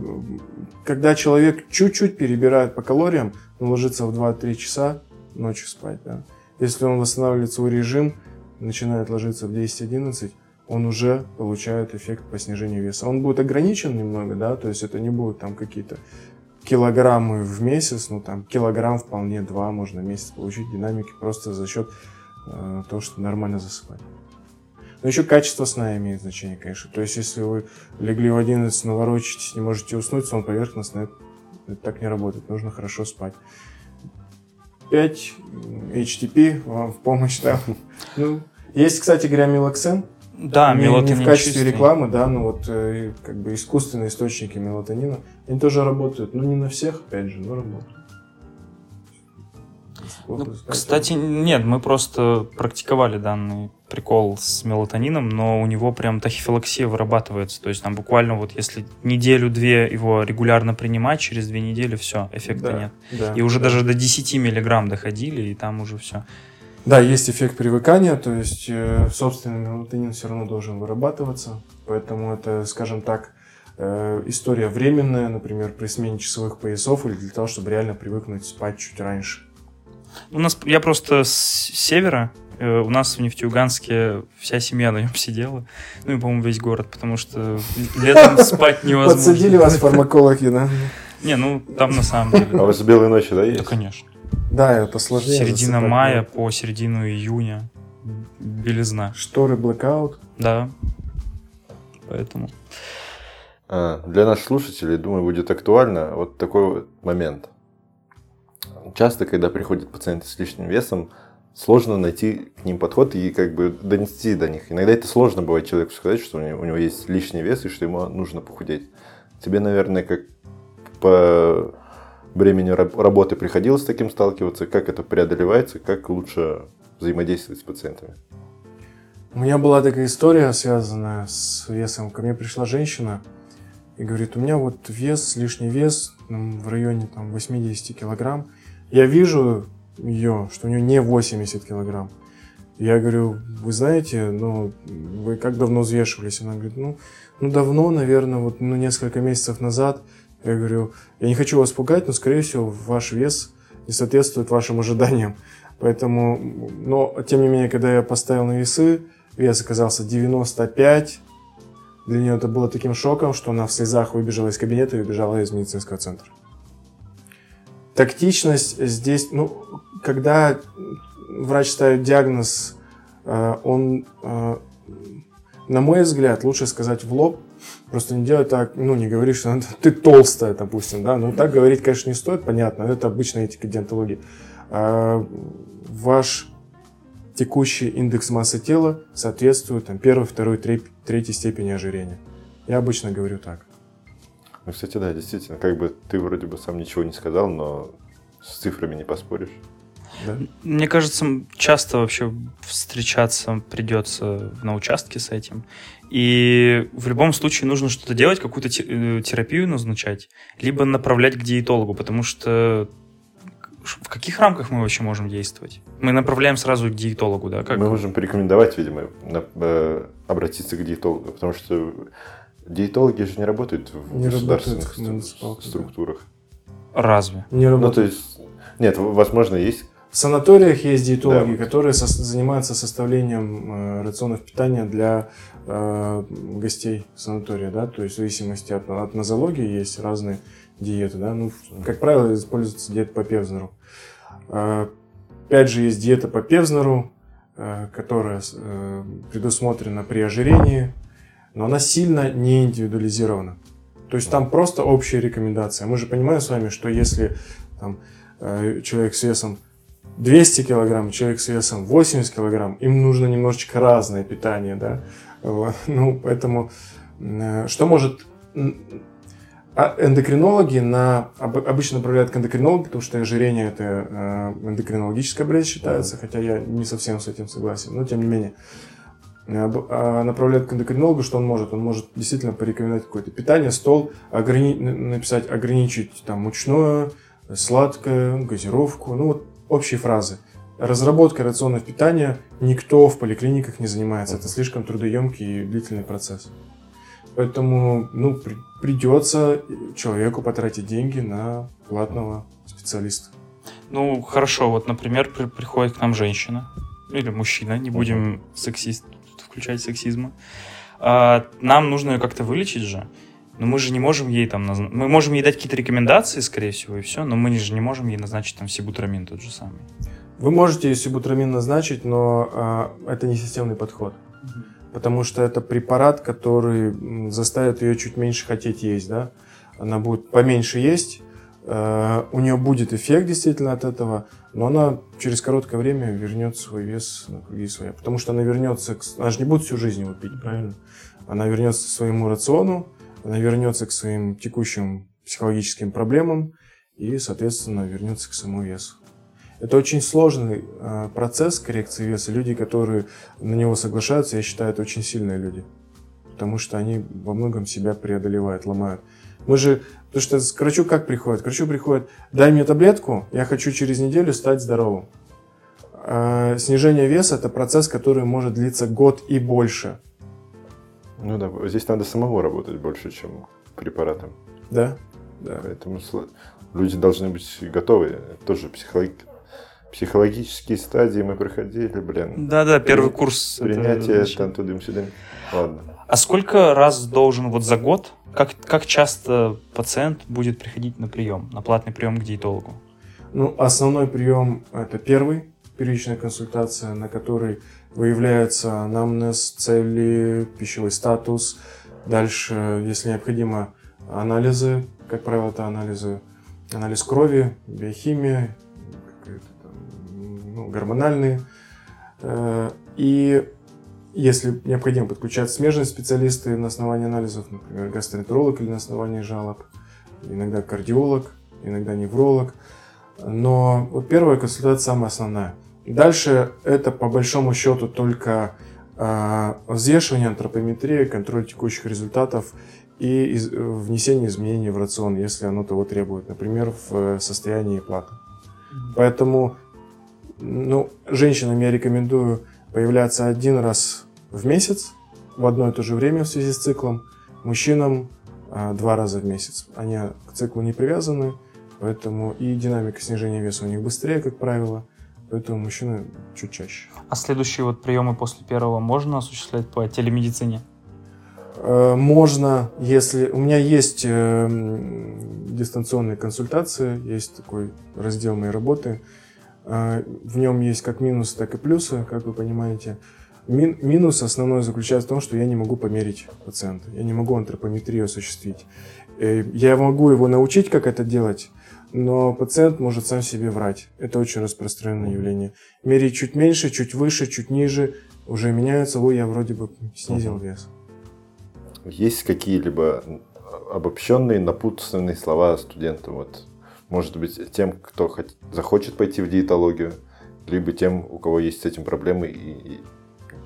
когда человек чуть-чуть перебирает по калориям, он ложится в 2-3 часа ночью спать. Да. Если он восстанавливает свой режим, начинает ложиться в 10-11, он уже получает эффект по снижению веса. Он будет ограничен немного, да, то есть это не будут там какие-то килограммы в месяц, ну там килограмм вполне два можно в месяц получить динамики просто за счет э, того, что нормально засыпать. Но еще качество сна имеет значение, конечно. То есть, если вы легли в 11, наворочитесь, не можете уснуть, сон поверхностный, это, так не работает. Нужно хорошо спать. 5 HTP вам в помощь, да. Ну, есть, кстати говоря, мелоксен. Да, не, мелатонин не в качестве чистый. рекламы, да, но вот э, как бы искусственные источники мелатонина, они тоже работают. Ну, не на всех, опять же, но работают. Ну, кстати, нет, мы просто практиковали данный прикол с мелатонином, но у него прям тахифилаксия вырабатывается. То есть там буквально вот если неделю-две его регулярно принимать, через две недели все, эффекта Да, нет. да, И уже да. даже до 10 миллиграмм доходили, и там уже все. Да, есть эффект привыкания, то есть э, собственный мелатонин все равно должен вырабатываться, поэтому это, скажем так, э, история временная, например, при смене часовых поясов или для того, чтобы реально привыкнуть спать чуть раньше. У нас, я просто с севера, э, у нас в Нефтеюганске вся семья на нем сидела, ну и, по-моему, весь город, потому что летом спать невозможно. Подсадили вас фармакологи, да? Не, ну там на самом деле. А у вас белые ночи, да, Да, есть? конечно. Да, это сложнее. Середина засыпать, мая да. по середину июня. Белизна. Шторы blackout. Да. Поэтому. А, Для наших слушателей, думаю, будет актуально вот такой вот момент. Часто, когда приходят пациенты с лишним весом, сложно найти к ним подход и как бы донести до них. Иногда это сложно бывает человеку сказать, что у него, у него есть лишний вес и что ему нужно похудеть. Тебе, наверное, как по времени раб- работы приходилось с таким сталкиваться, как это преодолевается, как лучше взаимодействовать с пациентами. У меня была такая история, связанная с весом. Ко мне пришла женщина и говорит, у меня вот вес, лишний вес в районе там, 80 килограмм. Я вижу ее, что у нее не 80 килограмм. Я говорю, вы знаете, ну, вы как давно взвешивались? Она говорит, ну, ну давно, наверное, вот ну, несколько месяцев назад. Я говорю, я не хочу вас пугать, но, скорее всего, ваш вес не соответствует вашим ожиданиям. Поэтому, но, тем не менее, когда я поставил на весы, вес оказался 95. Для нее это было таким шоком, что она в слезах выбежала из кабинета и убежала из медицинского центра. Тактичность здесь, ну, когда врач ставит диагноз, э, он, э, на мой взгляд, лучше сказать в лоб, просто не делать так, ну, не говорить, что «Ну, ты толстая, допустим, да, ну, так говорить, конечно, не стоит, понятно, это обычная этика диантологии. А Ваш текущий индекс массы тела соответствует там, первой, второй, трей- третьей степени ожирения. Я обычно говорю так. Ну, кстати, да, действительно, как бы ты вроде бы сам ничего не сказал, но с цифрами не поспоришь. Да? Мне кажется, часто вообще встречаться придется на участке с этим. И в любом случае нужно что-то делать, какую-то э, терапию назначать, либо направлять к диетологу, потому что в каких рамках мы вообще можем действовать? Мы направляем сразу к диетологу, да? Как? Мы можем порекомендовать, видимо, э, обратиться к диетологу, потому что диетологи же не работают в Не государственных работают в структурах. Разве? Не Ну, работает. то есть, нет, возможно, есть. В санаториях есть диетологи, Да. которые сос- занимаются составлением э, рационов питания для э, гостей санатория, да, то есть в зависимости от, от нозологии есть разные диеты, да, ну, как правило, используется диета по Певзнеру. Э, опять же, есть диета по Певзнеру, э, которая э, предусмотрена при ожирении, но она сильно не индивидуализирована. То есть там просто общая рекомендация. Мы же понимаем с вами, что если там, э, человек с весом 200 килограмм, человек с весом 80 килограмм, им нужно немножечко разное питание, да. Ну, поэтому э, что может... А эндокринологи на, обычно направляют к эндокринологу, потому что ожирение это э, эндокринологическая болезнь считается, хотя я не совсем с этим согласен, но тем не менее. А направляют к эндокринологу, что он может? Он может действительно порекомендовать какое-то питание, стол, ограни... написать ограничить там мучное, сладкое, газировку, ну вот общие фразы. Разработкой рационов питания никто в поликлиниках не занимается. Это слишком трудоемкий и длительный процесс. Поэтому ну, при, придется человеку потратить деньги на платного специалиста. Ну, хорошо, вот, например, при, приходит к нам женщина или мужчина, не будем сексист, включать сексизма. А, нам нужно ее как-то вылечить же. Но мы же не можем ей там... Назна... Мы можем ей дать какие-то рекомендации, скорее всего, и все, но мы же не можем ей назначить там сибутрамин тот же самый. Вы можете сибутрамин назначить, но а, это не системный подход. Угу. Потому что это препарат, который заставит ее чуть меньше хотеть есть, да? Она будет поменьше есть, э, у нее будет эффект действительно от этого, но она через короткое время вернет свой вес на круги своя. Потому что она вернется, к... она же не будет всю жизнь его пить, правильно? Она вернется к своему рациону, она вернется к своим текущим психологическим проблемам и, соответственно, вернется к самому весу. Это очень сложный э, процесс коррекции веса. Люди, которые на него соглашаются, я считаю, это очень сильные люди. Потому что они во многом себя преодолевают, ломают. Мы же, потому что к врачу как приходят? К врачу приходят, дай мне таблетку, я хочу через неделю стать здоровым. А снижение веса – это процесс, который может длиться год и больше. Ну да, здесь надо самого работать больше, чем препаратом. Да, да. Поэтому люди должны быть готовы. Это тоже психолог... психологические стадии мы проходили, блин. Да-да, первый курс. Принятие, там тудым-сюдым. Ладно. А сколько раз должен вот за год, как, как часто пациент будет приходить на прием, на платный прием к диетологу? Ну, основной прием – это первый, первичная консультация, на которой выявляется анамнез, цели, пищевой статус. Дальше, если необходимо, анализы, как правило, это анализы, анализ крови, биохимия, там, ну, гормональные. Э, и если необходимо подключать смежные специалисты на основании анализов, например, гастроэнтеролог или на основании жалоб, иногда кардиолог, иногда невролог. Но вот первая консультация самая основная. Дальше это по большому счету только э, взвешивание, антропометрия, контроль текущих результатов и из, внесение изменений в рацион, если оно того требует, например, в состоянии платы. Поэтому ну, женщинам я рекомендую появляться один раз в месяц в одно и то же время в связи с циклом, мужчинам э, два раза в месяц. Они к циклу не привязаны, поэтому и динамика снижения веса у них быстрее, как правило, Поэтому мужчины чуть чаще. А следующие вот приемы после первого можно осуществлять по телемедицине? Э, можно, если... У меня есть э, дистанционные консультации, есть такой раздел моей работы. Э, в нем есть как минусы, так и плюсы, как вы понимаете. Мин, минус основной заключается в том, что я не могу померить пациента. Я не могу антропометрию осуществить. Я могу его научить, как это делать, но пациент может сам себе врать. Это очень распространенное явление. Мерить чуть меньше, чуть выше, чуть ниже, уже меняются, ой, я вроде бы снизил вес. Есть какие-либо обобщенные напутственные слова студентам? Вот, может быть, тем, кто хоть, захочет пойти в диетологию, либо тем, у кого есть с этим проблемы и, и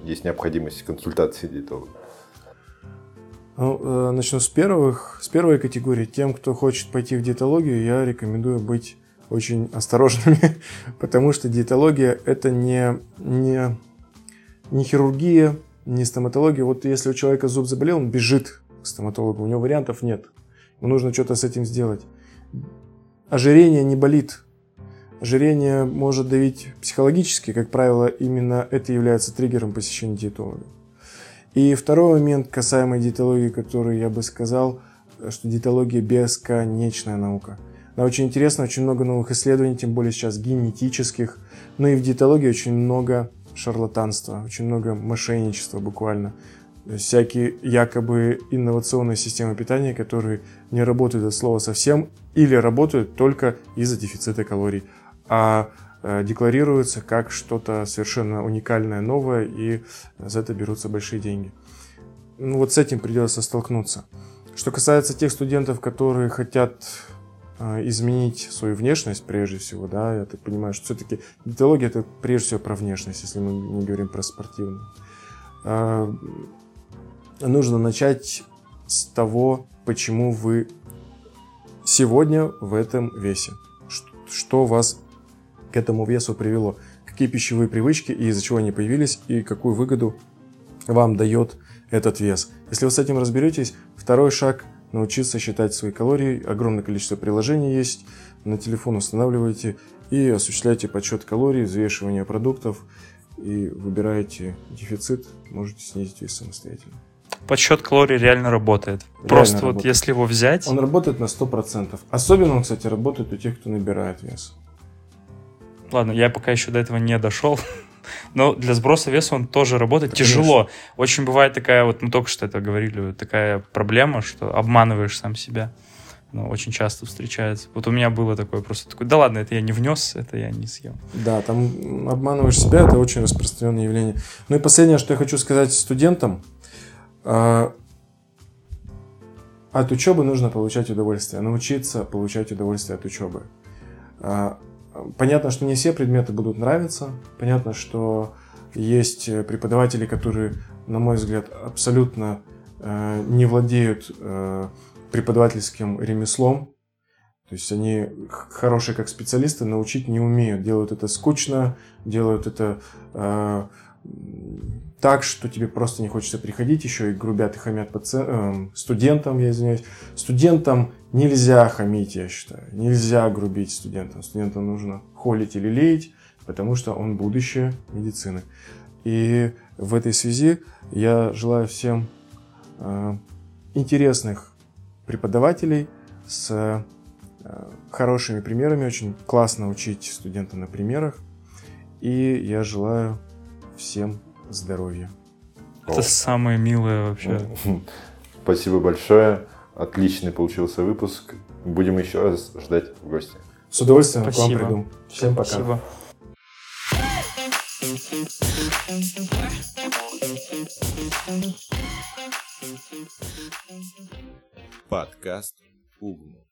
есть необходимость консультации диетолога? Ну, э, начну с первых, с первой категории. Тем, кто хочет пойти в диетологию, я рекомендую быть очень осторожными, потому что диетология это не, не, не хирургия, не стоматология. Вот если у человека зуб заболел, он бежит к стоматологу, у него вариантов нет. Ему нужно что-то с этим сделать. Ожирение не болит. Ожирение может давить психологически, как правило, именно это является триггером посещения диетолога. И второй момент, касаемый диетологии, который я бы сказал, что диетология бесконечная наука. Она очень интересна, очень много новых исследований, тем более сейчас генетических. Но и в диетологии очень много шарлатанства, очень много мошенничества буквально. Всякие якобы инновационные системы питания, которые не работают от слова совсем или работают только из-за дефицита калорий. А декларируется как что-то совершенно уникальное, новое, и за это берутся большие деньги. ну, вот с этим придется столкнуться. Что касается тех студентов, которые хотят э, изменить свою внешность прежде всего, да, я так понимаю, что все-таки диетология это прежде всего про внешность, если мы не говорим про спортивную. Э, нужно начать с того, почему вы сегодня в этом весе. Что вас к этому весу привело? Какие пищевые привычки и из-за чего они появились, и какую выгоду вам дает этот вес. Если вы с этим разберетесь, второй шаг – научиться считать свои калории. Огромное количество приложений есть, на телефон устанавливаете и осуществляете подсчет калорий, взвешивание продуктов и выбираете дефицит, можете снизить вес самостоятельно. Подсчет калорий реально работает. Реально Просто работает. вот если его взять... Он работает на 100%. Особенно он, кстати, работает у тех, кто набирает вес. Ладно, я пока еще до этого не дошел. Но для сброса веса он тоже работает Конечно. тяжело. Очень бывает такая, вот мы только что это говорили, такая проблема, что обманываешь сам себя. Ну, очень часто встречается. Вот у меня было такое просто такое, да ладно, это я не внес, это я не съел. Да, там обманываешь себя, это очень распространенное явление. Ну и последнее, что я хочу сказать студентам. А, от учебы нужно получать удовольствие, научиться получать удовольствие от учебы. Понятно, что не все предметы будут нравиться. Понятно, что есть преподаватели, которые, на мой взгляд, абсолютно э, не владеют э, преподавательским ремеслом. То есть они хорошие как специалисты, научить не умеют. Делают это скучно, делают это э, так, что тебе просто не хочется приходить, еще и грубят и хамят паци... э, студентам, я извиняюсь. Студентам нельзя хамить, я считаю. Нельзя грубить студентам. Студентам нужно холить или леять, потому что он будущее медицины. И в этой связи я желаю всем э, интересных преподавателей с э, хорошими примерами. Очень классно учить студента на примерах. И я желаю всем здоровья. Это О. самое милое вообще. Спасибо большое. Отличный получился выпуск. Будем еще раз ждать в гости. С удовольствием Спасибо. к вам приду. Всем пока. Спасибо. Подкаст Угму.